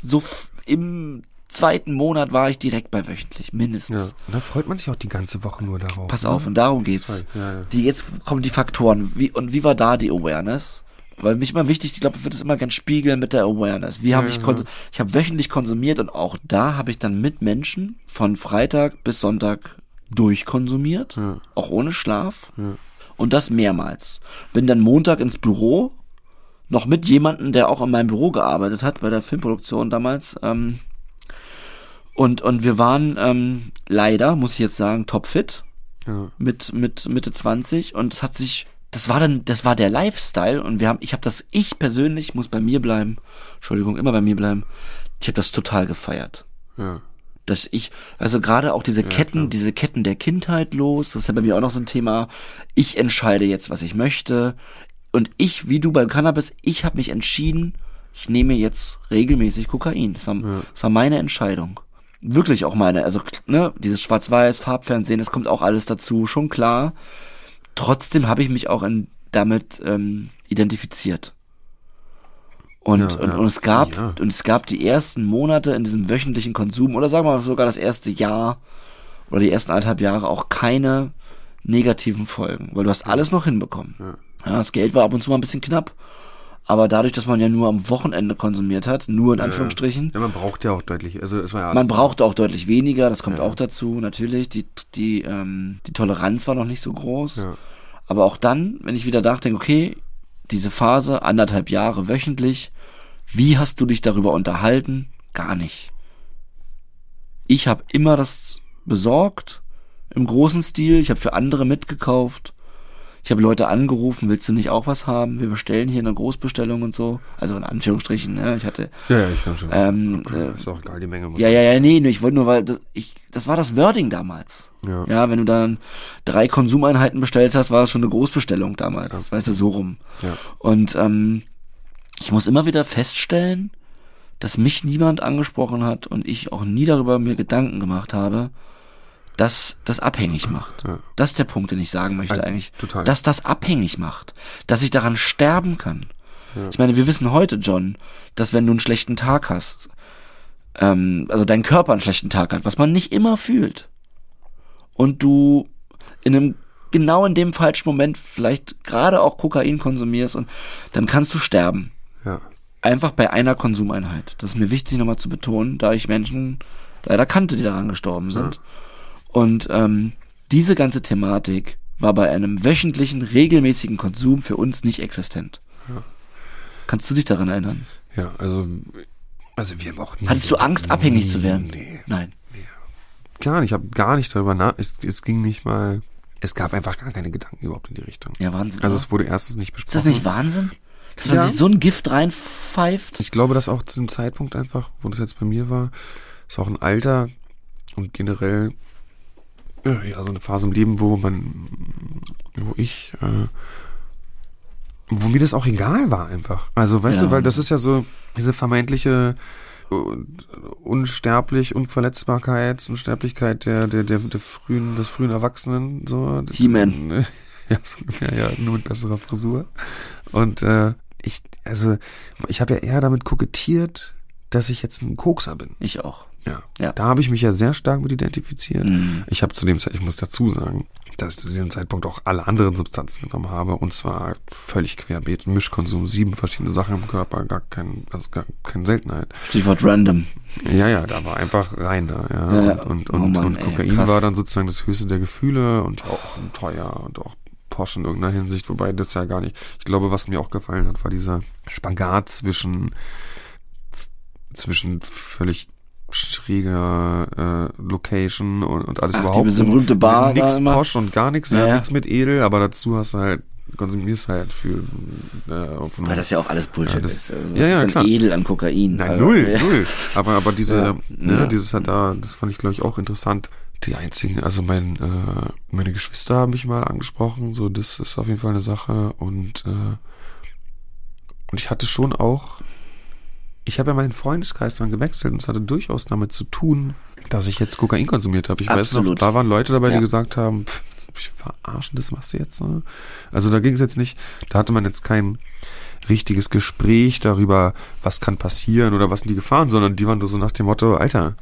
C: so f- im zweiten Monat war ich direkt bei wöchentlich,
B: Ja,
C: mindestens.
B: und da freut man sich auch die ganze Woche nur darauf.
C: Pass auf, und darum geht's.
B: Ja, ja.
C: Die, jetzt kommen die Faktoren. Wie, und wie war da die Awareness? Weil mich immer wichtig, ich glaube, ich würde es immer ganz spiegeln mit der Awareness. Wie habe
B: Ja,
C: ich
B: ja.
C: konsu- ich habe wöchentlich konsumiert und auch da habe ich dann mit Menschen von Freitag bis Sonntag durchkonsumiert,
B: Ja.
C: auch ohne Schlaf. Und das mehrmals. Bin dann Montag ins Büro, noch mit jemandem, der auch in meinem Büro gearbeitet hat, bei der Filmproduktion damals. Ähm, und, und wir waren ähm, leider, muss ich jetzt sagen, topfit
B: Ja.
C: mit mit Mitte 20 und es hat sich das war dann das war der Lifestyle und wir haben ich habe das ich persönlich muss bei mir bleiben. Entschuldigung, immer bei mir bleiben. Ich habe das total gefeiert.
B: Ja.
C: Dass ich also gerade auch diese Ketten,
B: klar.
C: diese Ketten der Kindheit los, das ist ja bei mir auch noch so ein Thema. Ich entscheide jetzt, was ich möchte und ich wie du beim Cannabis, ich habe mich entschieden, ich nehme jetzt regelmäßig Kokain. Das war das war meine Entscheidung wirklich auch meine, also ne, dieses Schwarz-Weiß, Farbfernsehen, das kommt auch alles dazu, schon klar. Trotzdem habe ich mich auch in, damit ähm, identifiziert. Und,
B: Ja,
C: und,
B: ja.
C: und es gab
B: Ja.
C: und es gab die ersten Monate in diesem wöchentlichen Konsum oder sagen wir mal sogar das erste Jahr oder die ersten anderthalb Jahre auch keine negativen Folgen, weil du hast alles noch hinbekommen.
B: Ja.
C: Das Geld war ab und zu mal ein bisschen knapp, aber dadurch, dass man ja nur am Wochenende konsumiert hat, nur in Anführungsstrichen,
B: Ja, man braucht ja auch deutlich, also es war ja
C: man brauchte auch deutlich weniger, das kommt auch dazu, natürlich. Die, die, ähm, die Toleranz war noch nicht so groß. Aber auch dann, wenn ich wieder nachdenke, okay, diese Phase, anderthalb Jahre wöchentlich, wie hast du dich darüber unterhalten? Gar nicht. Ich habe immer das besorgt, im großen Stil. Ich habe für andere mitgekauft. Ich habe Leute angerufen, willst du nicht auch was haben? Wir bestellen hier eine Großbestellung und so. Also in Anführungsstrichen, ne? Ich hatte
B: Ja, ja, ich kann schon.
C: ähm, äh,
B: ist auch egal, die Menge.
C: ja, ja, ja, nee, nee, ich wollte nur, weil das, ich, das war das Wording damals.
B: Ja.
C: Ja, wenn du dann drei Konsumeinheiten bestellt hast, war das schon eine Großbestellung damals. Weißt du, so rum.
B: Ja.
C: Und ähm, ich muss immer wieder feststellen, dass mich niemand angesprochen hat und ich auch nie darüber mir Gedanken gemacht habe, dass das abhängig macht.
B: Ja.
C: Das ist der Punkt, den ich sagen möchte
B: Also,
C: eigentlich.
B: total.
C: Dass das abhängig macht. Dass ich daran sterben kann. Ich meine, wir wissen heute, John, dass wenn du einen schlechten Tag hast, ähm, also dein Körper einen schlechten Tag hat, was man nicht immer fühlt, und du in einem genau in dem falschen Moment vielleicht gerade auch Kokain konsumierst und dann kannst du sterben.
B: Ja.
C: Einfach bei einer Konsumeinheit. Das ist mir wichtig nochmal zu betonen, da ich Menschen leider kannte, die daran gestorben sind. Und ähm, diese ganze Thematik war bei einem wöchentlichen, regelmäßigen Konsum für uns nicht existent. Kannst du dich daran erinnern?
B: Ja, also, also wir haben auch nie.
C: Hattest du Angst, abhängig
B: nie,
C: zu werden?
B: Nee,
C: Nein.
B: gar nicht. Ich habe gar nicht darüber nach. Es, es ging nicht mal. Es gab einfach gar keine Gedanken überhaupt in die Richtung.
C: Ja, Wahnsinn.
B: Also es wurde erstens nicht
C: ist
B: besprochen.
C: das nicht Wahnsinn? Dass man
B: Ja.
C: sich so ein Gift reinpfeift?
B: Ich glaube, dass auch zu dem Zeitpunkt einfach, wo das jetzt bei mir war, ist auch ein Alter und generell ja so eine Phase im Leben, wo man, wo ich, äh, wo mir das auch egal war einfach. Also weißt
C: Ja.
B: du, weil das ist ja so diese vermeintliche äh, Unsterblich, Unverletzbarkeit, Unsterblichkeit der, der, der, der frühen, des frühen Erwachsenen, so.
C: He-Man.
B: Ja, so ungefähr, ja, nur mit besserer Frisur. Und äh, ich, also, ich habe ja eher damit kokettiert, dass ich jetzt ein Kokser bin.
C: Ich auch.
B: Ja.
C: Ja.
B: Da habe ich mich ja sehr stark mit identifiziert.
C: Mhm.
B: Ich habe zu dem Zeit, ich muss dazu sagen, dass ich zu diesem Zeitpunkt auch alle anderen Substanzen genommen habe und zwar völlig querbeet, Mischkonsum, sieben verschiedene Sachen im Körper, gar kein, also gar keine Seltenheit.
C: Stichwort random.
B: Ja, ja, da war einfach rein da, ja.
C: Ja, ja.
B: Und, und,
C: Oh
B: und,
C: Mann,
B: und
C: ey,
B: Kokain
C: krass.
B: war dann sozusagen das höchste der Gefühle und auch teuer und auch Porsche in irgendeiner Hinsicht, wobei das ja gar nicht. Ich glaube, was mir auch gefallen hat, war dieser Spagat zwischen zwischen völlig schräger äh, Location und, und alles
C: Ach,
B: überhaupt.
C: diese berühmte Bar
B: Nix. Posch und gar nichts,
C: Ja,
B: ja,
C: ja.
B: nichts mit edel, aber dazu hast du halt, konsumierst halt für äh, von
C: Weil das ja auch alles Bullshit
B: Ja, das-
C: ist. Also,
B: ja, ja,
C: ist
B: klar.
C: edel an Kokain?
B: Nein,
C: Also,
B: null,
C: ja.
B: null. Aber, aber diese,
C: Ja,
B: ne, dieses hat da, das fand ich glaube ich auch interessant. Die einzigen, also mein, äh, meine Geschwister haben mich mal angesprochen, so das ist auf jeden Fall eine Sache und äh, und ich hatte schon auch, ich habe ja meinen Freundeskreis dann gewechselt und es hatte durchaus damit zu tun, dass ich jetzt Kokain konsumiert habe. Ich weiß noch,
C: Absolut.
B: da waren Leute dabei,
C: Ja.
B: die gesagt haben, pff, ich verarschen, das machst du jetzt. Ne? Also da ging es jetzt nicht, da hatte man jetzt kein richtiges Gespräch darüber, was kann passieren oder was sind die Gefahren, sondern die waren nur so nach dem Motto, Alter,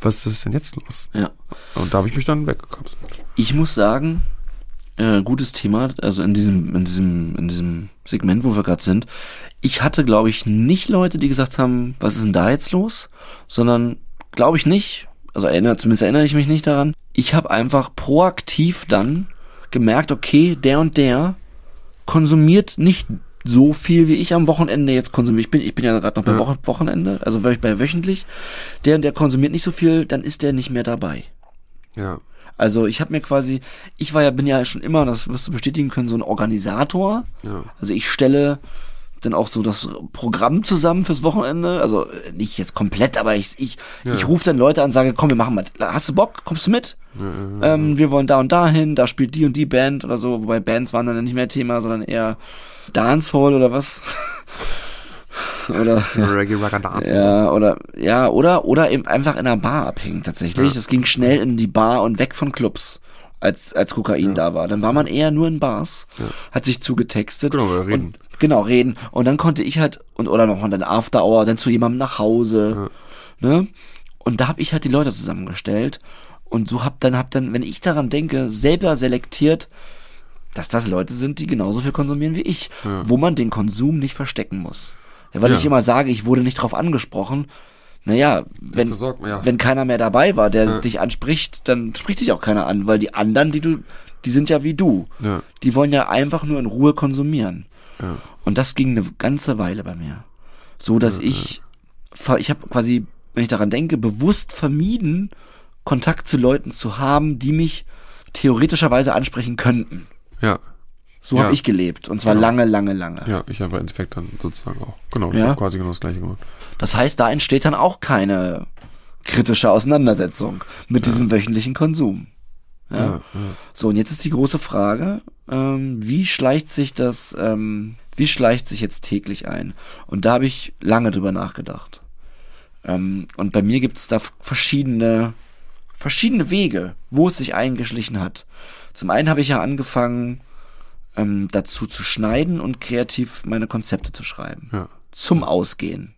B: was ist denn jetzt los?
C: Ja.
B: Und da habe ich mich dann weggekapselt.
C: Ich muss sagen, äh, gutes Thema, also in diesem, in diesem, in diesem Segment, wo wir gerade sind. Ich hatte, glaube ich, nicht Leute, die gesagt haben, was ist denn da jetzt los? Sondern, glaube ich nicht, also erinnere, zumindest erinnere ich mich nicht daran. Ich habe einfach proaktiv dann gemerkt, okay, der und der konsumiert nicht so viel wie ich am Wochenende jetzt konsumiere. Ich bin, ich bin ja gerade noch bei
B: Ja.
C: Wochen, Wochenende, also bei wöchentlich. Der und der konsumiert nicht so viel, dann ist der nicht mehr dabei.
B: Ja.
C: Also ich habe mir quasi, ich war ja, bin ja schon immer, das wirst du bestätigen können, so ein Organisator.
B: Ja.
C: Also ich stelle dann auch so das Programm zusammen fürs Wochenende. Also nicht jetzt komplett, aber ich, ich,
B: Ja.
C: ich rufe dann Leute an und sage, komm, wir machen mal. Hast du Bock? Kommst du mit? Ähm, wir wollen da und da hin, da spielt die und die Band oder so, wobei Bands waren dann nicht mehr Thema, sondern eher Dancehall oder was. Oder
B: Reggae, Dance.
C: ja, oder ja, oder oder eben einfach in einer Bar abhängen tatsächlich.
B: Ja.
C: Das ging schnell in die Bar und weg von Clubs, als als Kokain da war. Dann war man eher nur in Bars, hat sich zugetextet
B: Genau, oder reden.
C: und genau reden und dann konnte ich halt und oder noch mal dann After Hour, dann zu jemandem nach Hause, ne? Und da habe ich halt die Leute zusammengestellt und so hab dann hab dann, wenn ich daran denke, selber selektiert, dass das Leute sind, die genauso viel konsumieren wie ich, wo man den Konsum nicht verstecken muss. Ja, weil
B: Ja.
C: ich immer sage, ich wurde nicht drauf angesprochen. Naja, wenn,
B: man, ja.
C: wenn keiner mehr dabei war, der dich anspricht, dann spricht dich auch keiner an, weil die anderen, die du, die sind ja wie du.
B: Ja.
C: Die wollen ja einfach nur in Ruhe konsumieren.
B: Ja.
C: Und das ging eine ganze Weile bei mir. So, dass ich, ich habe quasi, wenn ich daran denke, bewusst vermieden, Kontakt zu Leuten zu haben, die mich theoretischerweise ansprechen könnten.
B: Ja.
C: So
B: Ja.
C: habe ich gelebt. Und zwar
B: Genau.
C: lange, lange, lange.
B: Ja, ich habe im Endeffekt dann sozusagen auch. Genau, ich
C: Ja.
B: habe quasi genau das gleiche gemacht.
C: Das heißt, da entsteht dann auch keine kritische Auseinandersetzung mit diesem wöchentlichen Konsum. Ja.
B: Ja, ja.
C: So, und jetzt ist die große Frage, ähm, wie schleicht sich das, ähm, wie schleicht sich jetzt täglich ein? Und da habe ich lange drüber nachgedacht. Ähm, und bei mir gibt es da verschiedene, verschiedene Wege, wo es sich eingeschlichen hat. Zum einen habe ich ja angefangen, ähm, dazu zu schneiden und kreativ meine Konzepte zu schreiben.
B: Ja.
C: Zum Ausgehen.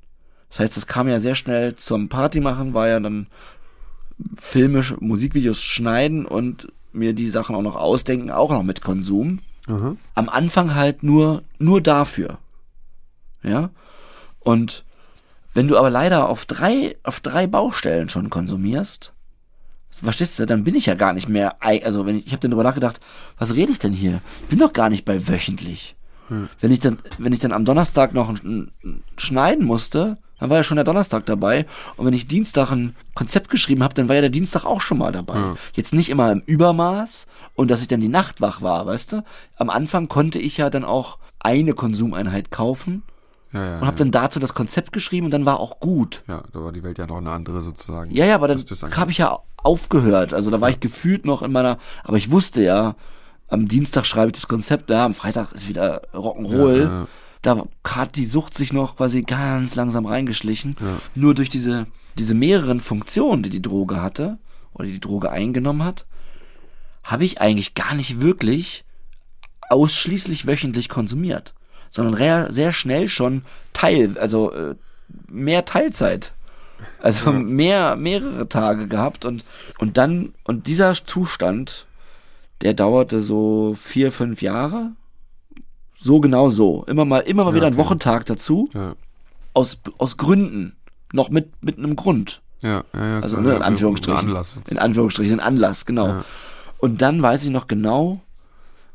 C: Das heißt, das kam ja sehr schnell zum Party machen, war ja dann Filme, Musikvideos schneiden und mir die Sachen auch noch ausdenken, auch noch mit Konsum.
B: Aha.
C: Am Anfang halt nur, nur dafür. Ja. Und wenn du aber leider auf drei, auf drei Baustellen schon konsumierst, verstehst du, dann bin ich ja gar nicht mehr, also wenn ich, ich habe dann drüber nachgedacht, was rede ich denn hier? Ich bin doch gar nicht bei wöchentlich. Wenn ich dann, wenn ich dann am Donnerstag noch ein, ein, schneiden musste, dann war ja schon der Donnerstag dabei. Und wenn ich Dienstag ein Konzept geschrieben habe, dann war ja der Dienstag auch schon mal dabei.
B: Ja.
C: Jetzt nicht immer im Übermaß und dass ich dann die Nacht wach war, weißt du? Am Anfang konnte ich ja dann auch eine Konsumeinheit kaufen
B: Ja, ja.
C: und habe dann dazu das Konzept geschrieben und dann war auch gut.
B: ja, da war die Welt ja noch eine andere sozusagen.
C: Ja, ja, aber dann habe ich ja aufgehört. Also da war ich gefühlt noch in meiner, aber ich wusste ja, am Dienstag schreibe ich das Konzept, ja, am Freitag ist wieder Rock'n'Roll.
B: Ja, ja.
C: Da hat die Sucht sich noch quasi ganz langsam reingeschlichen.
B: Ja.
C: Nur durch diese, diese mehreren Funktionen, die die Droge hatte, oder die die Droge eingenommen hat, habe ich eigentlich gar nicht wirklich ausschließlich wöchentlich konsumiert, sondern sehr schnell schon Teil, also äh, mehr Teilzeit. Also mehr, mehrere Tage gehabt und, und dann, und dieser Zustand, der dauerte so vier, fünf Jahre. So genau so. Immer mal, immer mal
B: Ja,
C: wieder ein
B: okay.
C: Wochentag dazu.
B: Ja,
C: Aus, aus Gründen. Noch mit, mit einem Grund.
B: ja, ja. ja
C: Also
B: klar,
C: ne,
B: ja,
C: in Anführungsstrichen.
B: Anlass.
C: in Anführungsstrichen, ein Anlass, genau.
B: Ja.
C: Und dann weiß ich noch genau,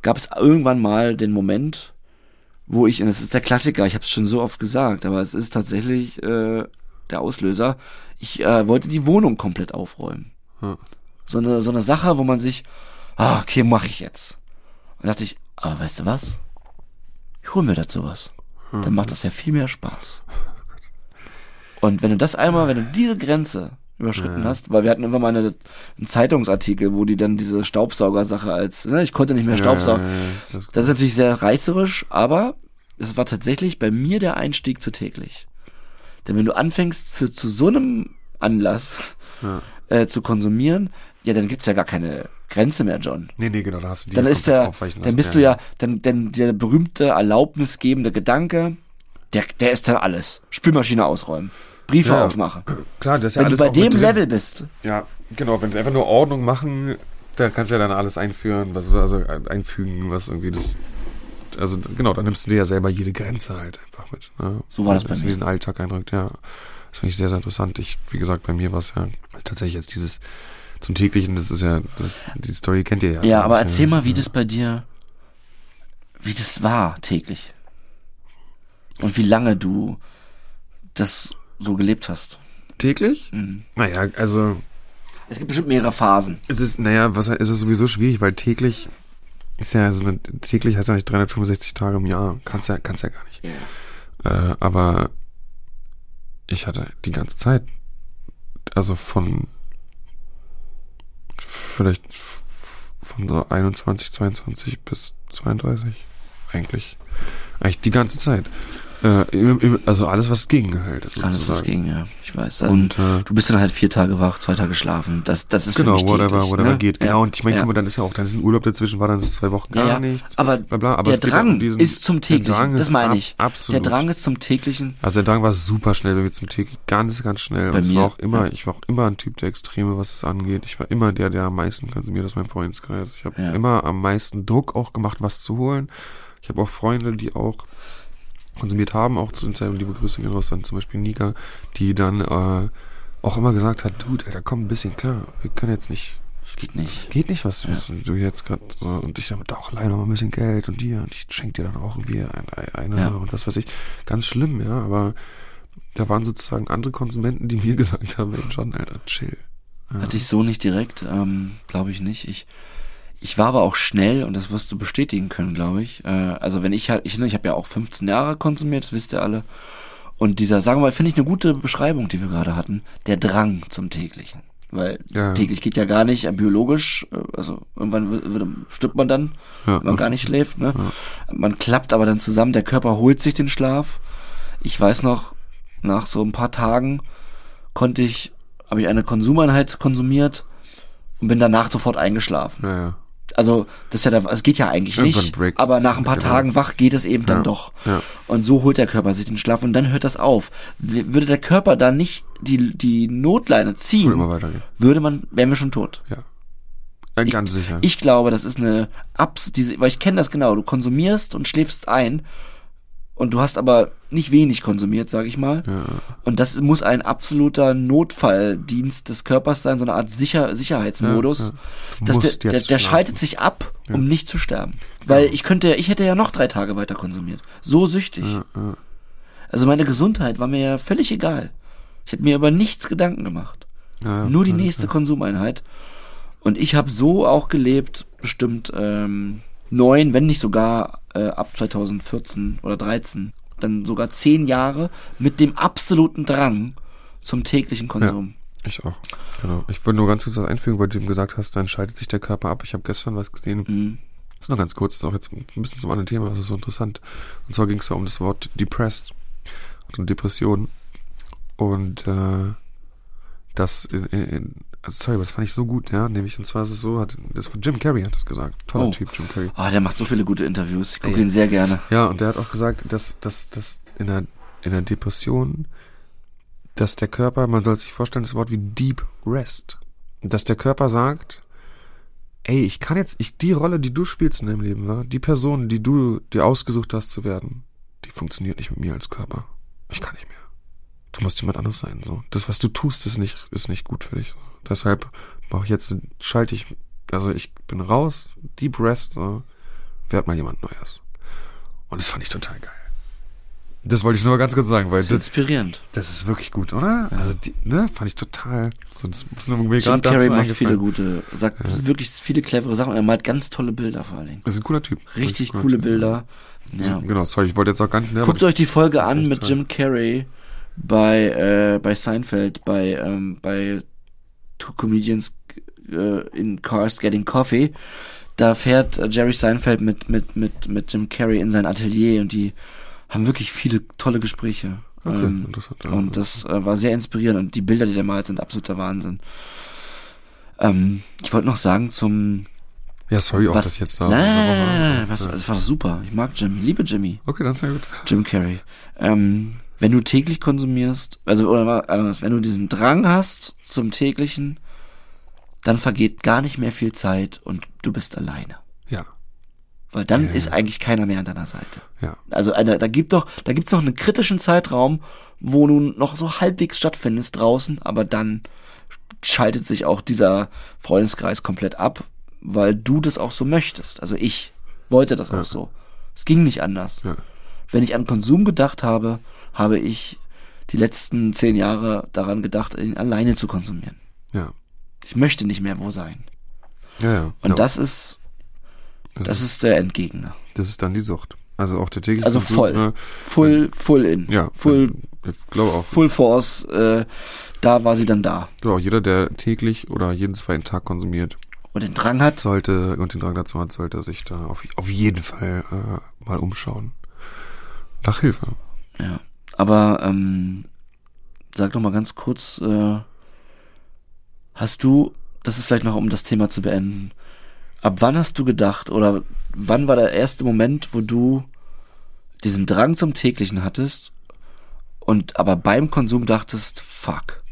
C: gab es irgendwann mal den Moment, wo ich, und das ist der Klassiker, ich habe es schon so oft gesagt, aber es ist tatsächlich äh, der Auslöser, ich äh, wollte die Wohnung komplett aufräumen.
B: Ja.
C: So eine, so eine Sache, wo man sich, ah, okay, mache ich jetzt. Und dachte ich, aber weißt du was? Ich hol mir dazu was. Dann macht das ja viel mehr Spaß. Und wenn du das einmal, wenn du diese Grenze überschritten hast, weil wir hatten irgendwann mal eine, einen Zeitungsartikel, wo die dann diese Staubsaugersache als, ne, ich konnte nicht mehr Staubsaugen.
B: Ja, ja, ja, das,
C: Das ist natürlich sehr reißerisch, aber es war tatsächlich bei mir der Einstieg zu täglich. Denn wenn du anfängst, für zu so einem Anlass
B: Ja.
C: äh, zu konsumieren, ja, dann gibt's ja gar keine Grenze mehr, John.
B: nee, nee, genau, da hast du die
C: Dann ist der, dann bist du ja, dann, dann der berühmte erlaubnisgebende Gedanke, der, der ist dann alles. Spülmaschine ausräumen, Briefe
B: Ja.
C: aufmachen.
B: Klar, das ist ja
C: Wenn du bei dem. Level bist,
B: Ja, genau, wenn sie einfach nur Ordnung machen, da kannst du ja dann alles einführen, was, also einfügen, was irgendwie das. Also genau, dann nimmst du dir ja selber jede Grenze halt einfach mit. Ne?
C: So war das bei mir.
B: diesen Alltag eindrückt, ja. Das finde ich sehr, sehr interessant. Ich, wie gesagt, bei mir war es ja tatsächlich jetzt dieses zum täglichen, das ist ja, das, die Story kennt ihr ja.
C: ja, aber erzähl mal, wie
B: ja.
C: das bei dir, wie das war täglich. Und wie lange du das so gelebt hast.
B: Täglich?
C: Mhm.
B: Naja, also
C: Es gibt bestimmt mehrere Phasen.
B: es ist, naja, was ist es sowieso schwierig, weil täglich ist ja, also täglich heißt ja nicht 365 Tage im Jahr. Kannst ja, kannst ja gar nicht. Äh, aber ich hatte die ganze Zeit, also von vielleicht von so 21, 22 bis 32 eigentlich. Eigentlich die ganze Zeit. Äh, also alles, was ging halt.
C: Alles, was
B: sozusagen.
C: ging, ja. Ich weiß.
B: Und äh,
C: du bist dann halt vier Tage wach, zwei Tage schlafen. Das, das ist für
B: genau,
C: mich
B: whatever,
C: täglich,
B: whatever
C: ne?
B: geht.
C: Ja.
B: Genau, und ich meine,
C: ja.
B: guck mal, dann ist ja auch, dann ist ein Urlaub dazwischen, war dann ist zwei Wochen gar
C: ja, ja.
B: nichts.
C: Aber,
B: bla bla, aber
C: der
B: ja um
C: Drang
B: diesen-
C: ist zum täglichen.
B: Drang
C: das
B: ist
C: meine
B: ab-
C: ich.
B: absolut.
C: Der Drang ist zum täglichen.
B: Also der Drang war super schnell bei mir zum täglich, ganz, ganz schnell.
C: Bei
B: Und
C: mir,
B: war auch immer,
C: ja.
B: ich war auch immer ein Typ der Extreme, was es angeht. Ich war immer der, der am meisten konsumiert aus meinem Freundeskreis. Ich habe
C: Ja.
B: immer am meisten Druck auch gemacht, was zu holen. Ich habe auch Freunde, die auch konsumiert haben, auch zu dem Zeitpunkt, liebe Grüße gehen raus, dann zum Beispiel Nika, die dann äh, auch immer gesagt hat, Dude, Alter, komm ein bisschen klar, wir können jetzt nicht,
C: Das geht
B: das
C: nicht.
B: geht nicht, was, was du jetzt gerade so, und ich damit auch leider mal ein bisschen Geld und dir, und ich schenke dir dann auch irgendwie ein, eine
C: Ja.
B: und was weiß ich. Ganz schlimm, ja, aber da waren sozusagen andere Konsumenten, die mir gesagt haben, ey John, Alter, chill.
C: Hatte ich so nicht direkt, ähm, glaube ich nicht. Ich, ich war aber auch schnell und das wirst du bestätigen können, glaube ich. Äh, also wenn ich halt, ich, ich habe ja auch 15 Jahre konsumiert, das wisst ihr alle. Und dieser, sagen wir mal, finde ich eine gute Beschreibung, die wir gerade hatten, der Drang zum täglichen. Weil
B: Ja.
C: täglich geht ja gar nicht, äh, biologisch, äh, also irgendwann stirbt man dann,
B: Ja,
C: wenn man gar nicht schläft. Ne? Man klappt aber dann zusammen, der Körper holt sich den Schlaf. Ich weiß noch, nach so ein paar Tagen konnte ich, habe ich eine Konsumeinheit konsumiert und bin danach sofort eingeschlafen.
B: Ja, ja.
C: Also das ist ja, da- es geht ja eigentlich nicht, aber nach ein paar
B: genau.
C: Tagen wach geht es eben dann
B: Ja,
C: doch.
B: ja.
C: Und so holt der Körper sich den Schlaf und dann hört das auf. Würde der Körper da nicht die die Notleine
B: Würde
C: ziehen,
B: weitergehen.
C: würde man, wären wir schon tot.
B: Ja. Äh, ganz sicher.
C: Ich glaube, das ist eine Abs, diese, weil ich kenne das genau. Du konsumierst und schläfst ein und du hast aber nicht wenig konsumiert, sag ich mal.
B: Ja.
C: Und das muss ein absoluter Notfalldienst des Körpers sein, so eine Art Sicher Sicherheitsmodus.
B: Ja, ja.
C: Der, der, der schaltet sich ab, um nicht zu sterben. Weil ich könnte, ich hätte ja noch drei Tage weiter konsumiert. So süchtig. Also meine Gesundheit war mir ja völlig egal. Ich hätte mir über nichts Gedanken gemacht. Nur die nächste Konsumeinheit. Und ich habe so auch gelebt, bestimmt ähm, neun, wenn nicht sogar äh, ab 2014 oder 13, dann sogar zehn Jahre mit dem absoluten Drang zum täglichen Konsum.
B: Ich auch. Genau. Ich wollte nur ganz kurz was einfügen, weil du eben gesagt hast, dann schaltet sich der Körper ab. Ich habe gestern was gesehen.
C: Mhm.
B: Das ist nur ganz kurz, das ist auch jetzt ein bisschen zum anderen Thema, das ist so interessant. Und zwar ging es da um das Wort depressed und Depression. Und äh, das in, in, also sorry, aber das fand ich so gut, ja. Nämlich, und zwar ist es so, hat das von Jim Carrey hat das gesagt. Toller
C: Oh.
B: Typ, Jim Carrey.
C: Ah, der macht so viele gute Interviews. Ich gucke ihn sehr gerne.
B: Ja, und der hat auch gesagt, dass, dass, dass in der, in der Depression, dass der Körper, man soll sich vorstellen, das Wort wie Deep Rest. Dass der Körper sagt, ey, ich kann jetzt, ich, die Rolle, die du spielst in deinem Leben, wa, die Person, die du dir ausgesucht hast zu werden, die funktioniert nicht mit mir als Körper. Ich kann nicht mehr. Du musst jemand anderes sein, so. Das, was du tust, ist nicht, ist nicht gut für dich. So. Deshalb brauche ich jetzt, schalte ich, also ich bin raus, Deep Rest, so, werd mal jemand Neues. Und das fand ich total geil. Das wollte ich nur ganz kurz sagen, weil
C: Das ist
B: das,
C: inspirierend.
B: das ist wirklich gut, oder? Also, die, ne, fand ich total, so, das muss nur mir
C: Jim Carrey macht viele gute, sagt wirklich viele clevere Sachen und er malt ganz tolle Bilder vor allen Dingen.
B: Das ist ein cooler Typ.
C: Richtig
B: cooler
C: coole
B: Typ.
C: Bilder. Ja.
B: Genau, sorry, ich wollte jetzt auch gar nicht, ne,
C: Guckt
B: das-
C: euch die Folge
B: das
C: an mit
B: toll.
C: Jim Carrey bei äh, bei Seinfeld, bei ähm, bei Two Comedians äh, in Cars Getting Coffee. Da fährt äh, Jerry Seinfeld mit mit mit mit Jim Carrey in sein Atelier und die haben wirklich viele tolle Gespräche.
B: Okay,
C: ähm,
B: interessant,
C: und das äh, war sehr inspirierend und die Bilder, die der malt, sind absoluter Wahnsinn. Ähm, ich wollte noch sagen zum
B: Ja, sorry auch,
C: was,
B: dass ich jetzt da.
C: nein, nein, nein, nein, war super. Ich mag Jimmy, liebe Jimmy.
B: Okay, dann ist ja gut.
C: Jim Carrey. Ähm, wenn du täglich konsumierst, also oder anders, wenn du diesen Drang hast zum täglichen, dann vergeht gar nicht mehr viel Zeit und du bist alleine.
B: Ja,
C: Weil dann
B: Ja.
C: ist eigentlich keiner mehr an deiner Seite.
B: ja,
C: Also eine, da gibt doch, da gibt's noch einen kritischen Zeitraum, wo du noch so halbwegs stattfindest draußen, aber dann schaltet sich auch dieser Freundeskreis komplett ab, weil du das auch so möchtest. Also ich wollte das auch so. Es ging nicht anders.
B: ja.
C: Wenn ich an Konsum gedacht habe, habe ich die letzten zehn Jahre daran gedacht, ihn alleine zu konsumieren.
B: Ja,
C: Ich möchte nicht mehr wo sein.
B: ja, ja.
C: Und
B: ja.
C: das ist, das ist der Endgegner.
B: das ist dann die Sucht. Also auch der tägliche
C: Also voll.
B: ne?
C: Full, full in.
B: Ja,
C: Full,
B: ich glaube auch.
C: full force, äh, da war sie dann da.
B: Auch, jeder, der täglich oder jeden zweiten Tag konsumiert,
C: Und den Drang hat,
B: sollte und den Drang dazu hat, sollte sich da auf, auf jeden Fall äh, mal umschauen. Nach Hilfe.
C: ja. Aber, ähm, sag doch mal ganz kurz, äh, hast du, das ist vielleicht noch, um das Thema zu beenden, ab wann hast du gedacht oder wann war der erste Moment, wo du diesen Drang zum täglichen hattest und aber beim Konsum dachtest, fuck,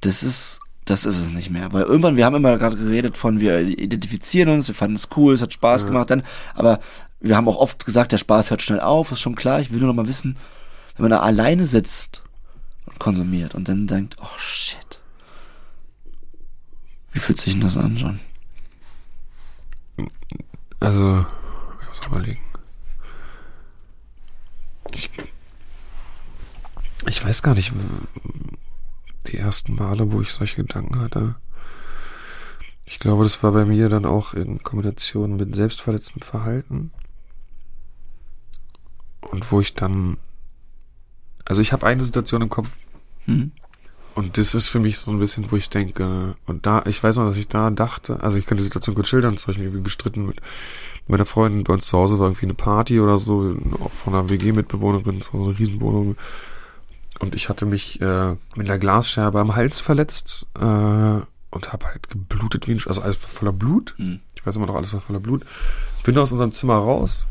C: das ist, das ist es nicht mehr. Weil irgendwann, wir haben immer gerade geredet von, wir identifizieren uns, wir fanden es cool, es hat Spaß gemacht, dann, aber wir haben auch oft gesagt, der Spaß hört schnell auf, ist schon klar. Ich will nur noch mal wissen, wenn man da alleine sitzt und konsumiert und dann denkt, oh shit. Wie fühlt sich denn das an, John?
B: Also, ich muss überlegen. Ich, ich weiß gar nicht, die ersten Male, wo ich solche Gedanken hatte. Ich glaube, das war bei mir dann auch in Kombination mit selbstverletzendem Verhalten. Und wo ich dann, also ich habe eine Situation im Kopf,
C: Hm?
B: und das ist für mich so ein bisschen, wo ich denke, und da, ich weiß noch, dass ich da dachte, also ich kann die Situation kurz schildern, das habe ich mich irgendwie gestritten mit meiner Freundin, bei uns zu Hause war irgendwie eine Party oder so, auch von einer WG-Mitbewohnerin, das war so eine Riesenwohnung. Und ich hatte mich äh, mit einer Glasscherbe am Hals verletzt äh, und habe halt geblutet wie ein, Sch- also alles voller Blut.
C: Hm.
B: Ich weiß immer noch, alles war voller Blut. Ich bin aus unserem Zimmer raus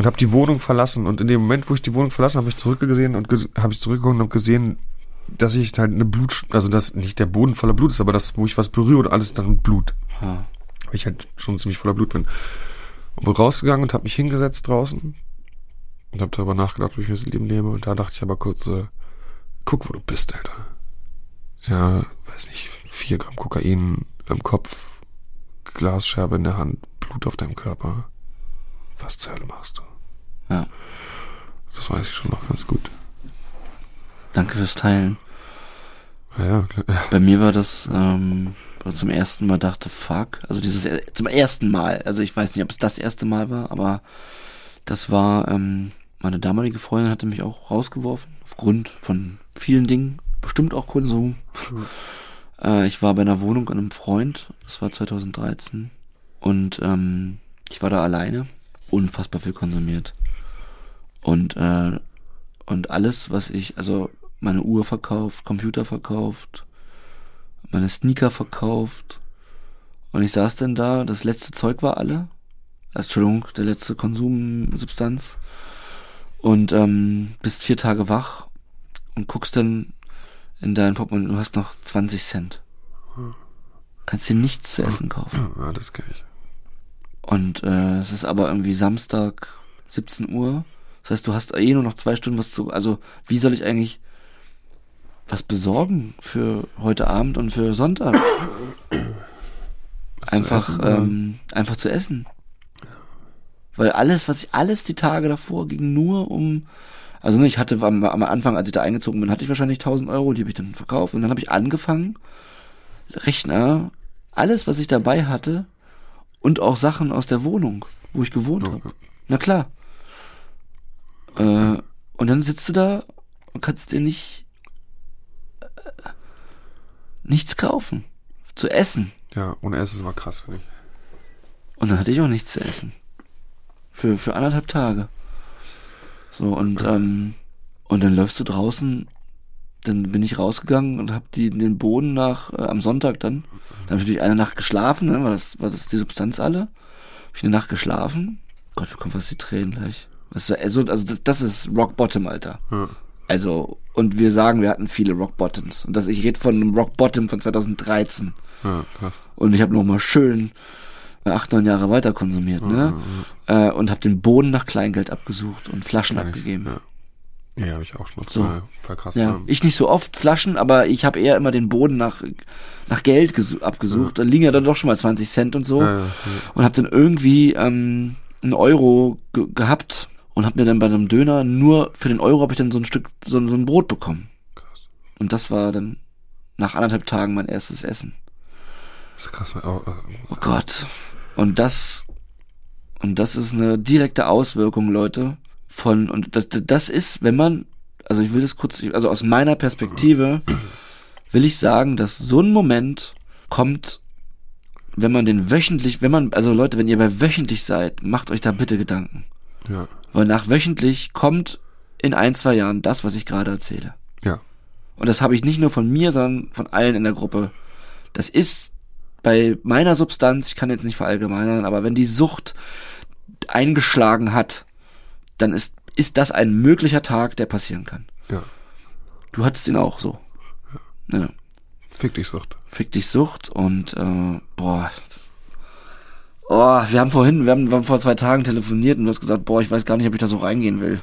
B: und habe die Wohnung verlassen. Und in dem Moment, wo ich die Wohnung verlassen habe, habe ich zurückgesehen und habe ich zurückgeguckt und habe gesehen, dass ich halt eine Blut, also dass nicht der Boden voller Blut ist, aber das, wo ich was berühre und alles dann Blut.
C: Ha.
B: Weil ich halt schon ziemlich voller Blut bin. Und bin rausgegangen und habe mich hingesetzt draußen und habe darüber nachgedacht, wie ich mir das Leben nehme. Und da dachte ich aber kurz, äh, guck, wo du bist, Alter. Ja, weiß nicht, vier Gramm Kokain im Kopf, Glasscherbe in der Hand, Blut auf deinem Körper. Was zur Hölle machst du?
C: Ja.
B: Das weiß ich schon noch ganz gut.
C: Danke fürs Teilen.
B: Ja, ja, klar. ja.
C: Bei mir war das, ähm, ich zum ersten Mal dachte, fuck. Also dieses, er- zum ersten Mal. Also ich weiß nicht, ob es das erste Mal war, aber das war, ähm, meine damalige Freundin hatte mich auch rausgeworfen. Aufgrund von vielen Dingen. Bestimmt auch Konsum. Äh, ich war bei einer Wohnung an einem Freund. Das war 2013. Und, ähm, ich war da alleine. Unfassbar viel konsumiert. Und, äh, und alles, was ich, also meine Uhr verkauft, Computer verkauft, meine Sneaker verkauft. Und ich saß dann da, das letzte Zeug war alle. Also, Entschuldigung, der letzte Konsumsubstanz. Und ähm, bist vier Tage wach und guckst dann in dein Portemonnaie, du hast noch 20 Cent. Kannst dir nichts zu essen kaufen.
B: ja, das kenne ich.
C: Und äh, es ist aber irgendwie Samstag, 17 Uhr. Das heißt, du hast eh nur noch zwei Stunden was zu. Also, wie soll ich eigentlich was besorgen für heute Abend und für Sonntag?
B: Was zu
C: einfach,
B: essen,
C: ähm, einfach zu essen. Weil alles, was ich, alles die Tage davor ging nur um, also ne, ich hatte am, am Anfang, als ich da eingezogen bin, hatte ich wahrscheinlich 1000 Euro, die habe ich dann verkauft und dann habe ich angefangen, Rechner, alles, was ich dabei hatte und auch Sachen aus der Wohnung, wo ich gewohnt
B: Ja,
C: habe. Na klar. Äh, und dann sitzt du da und kannst dir nicht äh, nichts kaufen. Zu essen.
B: Ja, ohne Essen ist immer krass, finde ich.
C: Und dann hatte ich auch nichts zu essen. Für, für anderthalb Tage. So, und, ähm, und dann läufst du draußen, dann bin ich rausgegangen und hab die, den Boden nach, äh, am Sonntag dann, da habe ich natürlich eine Nacht geschlafen, ne, war das, war das die Substanz alle. Hab ich eine Nacht geschlafen. Gott, bekommt fast die Tränen gleich. Das ist, also, also das ist Rock Bottom, Alter.
B: Ja.
C: Also, und wir sagen, wir hatten viele Rock Bottoms. Und das, ich rede von einem Rock Bottom von 2013.
B: Ja.
C: Und ich habe noch mal schön äh, acht, neun Jahre weiter konsumiert, ne? Äh, und habe den Boden nach Kleingeld abgesucht und Flaschen
B: Kenn ich,
C: abgegeben.
B: Ja, ja habe ich auch schon mal
C: So.
B: voll, voll krass.
C: Ja, ich nicht so oft Flaschen, aber ich habe eher immer den Boden nach nach Geld gesu- abgesucht. Da liegen ja dann doch schon mal 20 Cent und so.
B: Ja, ja, ja.
C: Und habe dann irgendwie ähm, einen Euro ge gehabt und habe mir dann bei einem Döner nur für den Euro habe ich dann so ein Stück so, ein- so ein Brot bekommen.
B: Krass.
C: Und das war dann nach anderthalb Tagen mein erstes Essen.
B: Das ist krass. Auch, äh,
C: Oh Gott. Und das, und das ist eine direkte Auswirkung, Leute, von, und das, das ist, wenn man, also ich will das kurz, also aus meiner Perspektive will ich sagen, dass so ein Moment kommt, wenn man den wöchentlich, wenn man, also Leute, wenn ihr bei wöchentlich seid, macht euch da bitte Gedanken.
B: Ja,
C: Weil nach wöchentlich kommt in ein, zwei Jahren das, was ich gerade erzähle.
B: ja,
C: Und das habe ich nicht nur von mir, sondern von allen in der Gruppe. Das ist bei meiner Substanz, ich kann jetzt nicht verallgemeinern, aber wenn die Sucht eingeschlagen hat, dann ist, ist das ein möglicher Tag, der passieren kann.
B: ja.
C: Du hattest ihn auch so. Ja.
B: Fick dich, Sucht.
C: Fick dich Sucht und äh, boah. Oh, wir haben vorhin, wir haben, wir haben vor zwei Tagen telefoniert und du hast gesagt, boah, ich weiß gar nicht, ob ich da so reingehen will.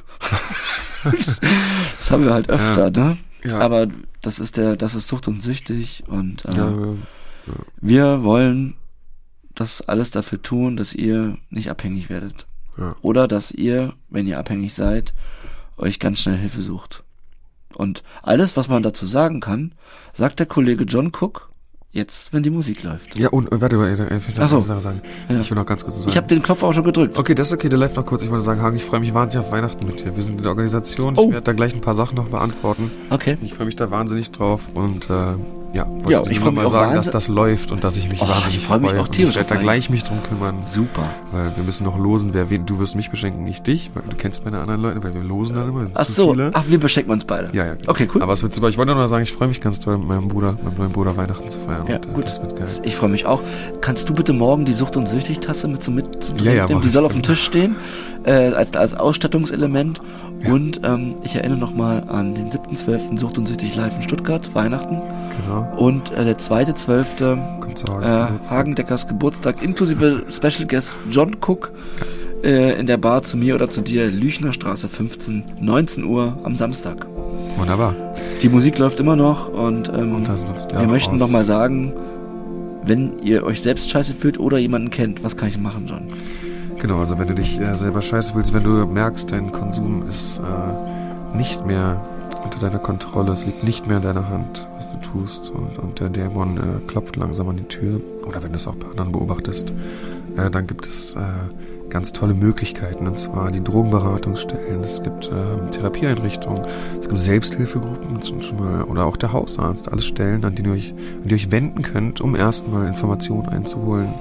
C: das, das haben wir halt öfter, ne?
B: Ja.
C: Aber das ist der, das ist Sucht und süchtig und äh,
B: Ja, ja.
C: wir wollen das alles dafür tun, dass ihr nicht abhängig werdet.
B: Ja.
C: Oder dass ihr, wenn ihr abhängig seid, euch ganz schnell Hilfe sucht. Und alles, was man dazu sagen kann, sagt der Kollege John Cook jetzt, wenn die Musik läuft.
B: Ja, und äh, warte, warte, ich will noch
C: so.
B: sagen.
C: Ja.
B: Ich will noch ganz kurz sagen.
C: Ich habe den Knopf auch schon gedrückt.
B: Okay, das ist okay, der läuft noch kurz. Ich wollte sagen, Hagen, ich freue mich wahnsinnig auf Weihnachten mit dir. Wir sind in der Organisation. Ich
C: Oh.
B: werde da gleich ein paar Sachen noch beantworten.
C: Okay.
B: Ich freue mich da wahnsinnig drauf und äh, ja, wollte
C: Ja, ich
B: nur mal sagen, dass das läuft und dass ich mich
C: Oh,
B: wahnsinnig
C: ich freu mich
B: freue.
C: auch
B: Und
C: tierisch
B: Ich werde da gleich mich drum kümmern,
C: Super.
B: weil wir müssen noch losen, wer wen. Du wirst mich beschenken, nicht dich, weil du kennst meine anderen Leute, weil wir losen dann immer.
C: Ach so.
B: Viele.
C: Ach, wir beschenken uns beide.
B: Ja, ja. genau.
C: Okay, cool.
B: Aber es wird super. Ich wollte nur noch sagen, ich freue mich ganz doll mit meinem Bruder, mit meinem neuen Bruder Weihnachten zu feiern.
C: Ja,
B: und, äh,
C: gut.
B: Das wird geil.
C: Ich freue mich auch. Kannst du bitte morgen die Sucht- und Süchtig-Tasse mit so mit
B: Ja, ja,
C: Die soll auf dem Tisch stehen, äh, als, als Ausstattungselement. Und ähm, ich erinnere nochmal an den 7.12. Sucht und Süchtig live in Stuttgart, Weihnachten.
B: Genau.
C: Und äh, der 2.12.
B: Kommt zu Hagens
C: Äh,
B: Geburtstag.
C: Hagendeckers Geburtstag inklusive Special Guest John Cook äh, in der Bar zu mir oder zu dir, Lüchnerstraße 15, 19 Uhr am Samstag.
B: Wunderbar.
C: Die Musik läuft immer noch und, ähm,
B: Und
C: wir möchten
B: aus.
C: noch mal sagen, wenn ihr euch selbst scheiße fühlt oder jemanden kennt, was kann ich machen, John?
B: Genau, also wenn du dich äh, selber scheiße fühlst, wenn du merkst, dein Konsum ist äh, nicht mehr unter deiner Kontrolle, es liegt nicht mehr in deiner Hand, was du tust und, und der Dämon äh, klopft langsam an die Tür oder wenn du es auch bei anderen beobachtest, äh, dann gibt es äh, ganz tolle Möglichkeiten und zwar die Drogenberatungsstellen, es gibt äh, Therapieeinrichtungen, es gibt Selbsthilfegruppen zum mal, oder auch der Hausarzt, alles Stellen, an die ihr euch, an die ihr euch wenden könnt, um erstmal Informationen einzuholen.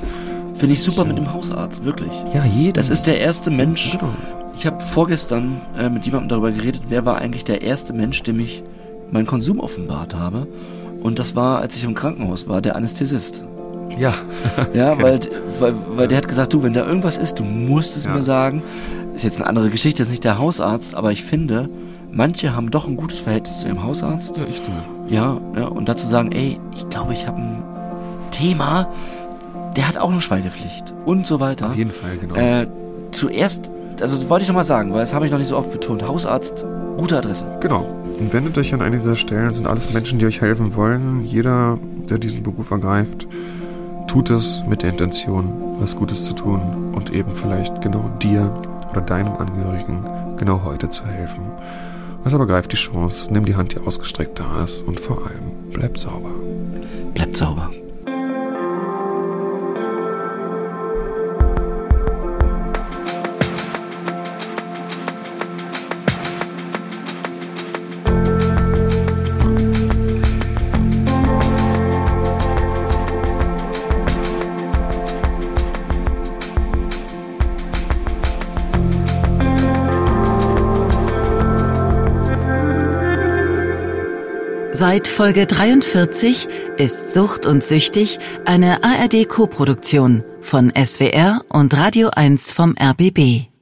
C: Finde ich super mit dem Hausarzt, wirklich.
B: Ja, jeder.
C: Das ist der erste Mensch.
B: Genau.
C: Ich habe vorgestern äh, mit jemandem darüber geredet, wer war eigentlich der erste Mensch, dem ich meinen Konsum offenbart habe. Und das war, als ich im Krankenhaus war, der Anästhesist.
B: Ja.
C: Ja, weil, weil, weil der hat gesagt, du, wenn da irgendwas ist, du musst es
B: Ja.
C: mir sagen. Ist jetzt eine andere Geschichte, ist nicht der Hausarzt, aber ich finde, manche haben doch ein gutes Verhältnis zu ihrem Hausarzt.
B: Ja, ich zum Beispiel.
C: Ja, ja, und dazu sagen, ey, ich glaube, ich habe ein Thema, der hat auch eine Schweigepflicht und so weiter.
B: Auf jeden Fall, genau.
C: Äh, zuerst, also wollte ich noch mal sagen, weil das habe ich noch nicht so oft betont. Hausarzt, gute Adresse.
B: Genau. Und wendet euch an eine dieser Stellen. Das sind alles Menschen, die euch helfen wollen. Jeder, der diesen Beruf ergreift, tut es mit der Intention, was Gutes zu tun und eben vielleicht genau dir oder deinem Angehörigen genau heute zu helfen. Also ergreift die Chance, nimm die Hand, die ausgestreckt da ist und vor allem bleibt sauber.
C: Bleibt sauber.
A: Seit Folge 43 ist Sucht und Süchtig eine ARD-Koproduktion von SWR und Radio 1 vom RBB.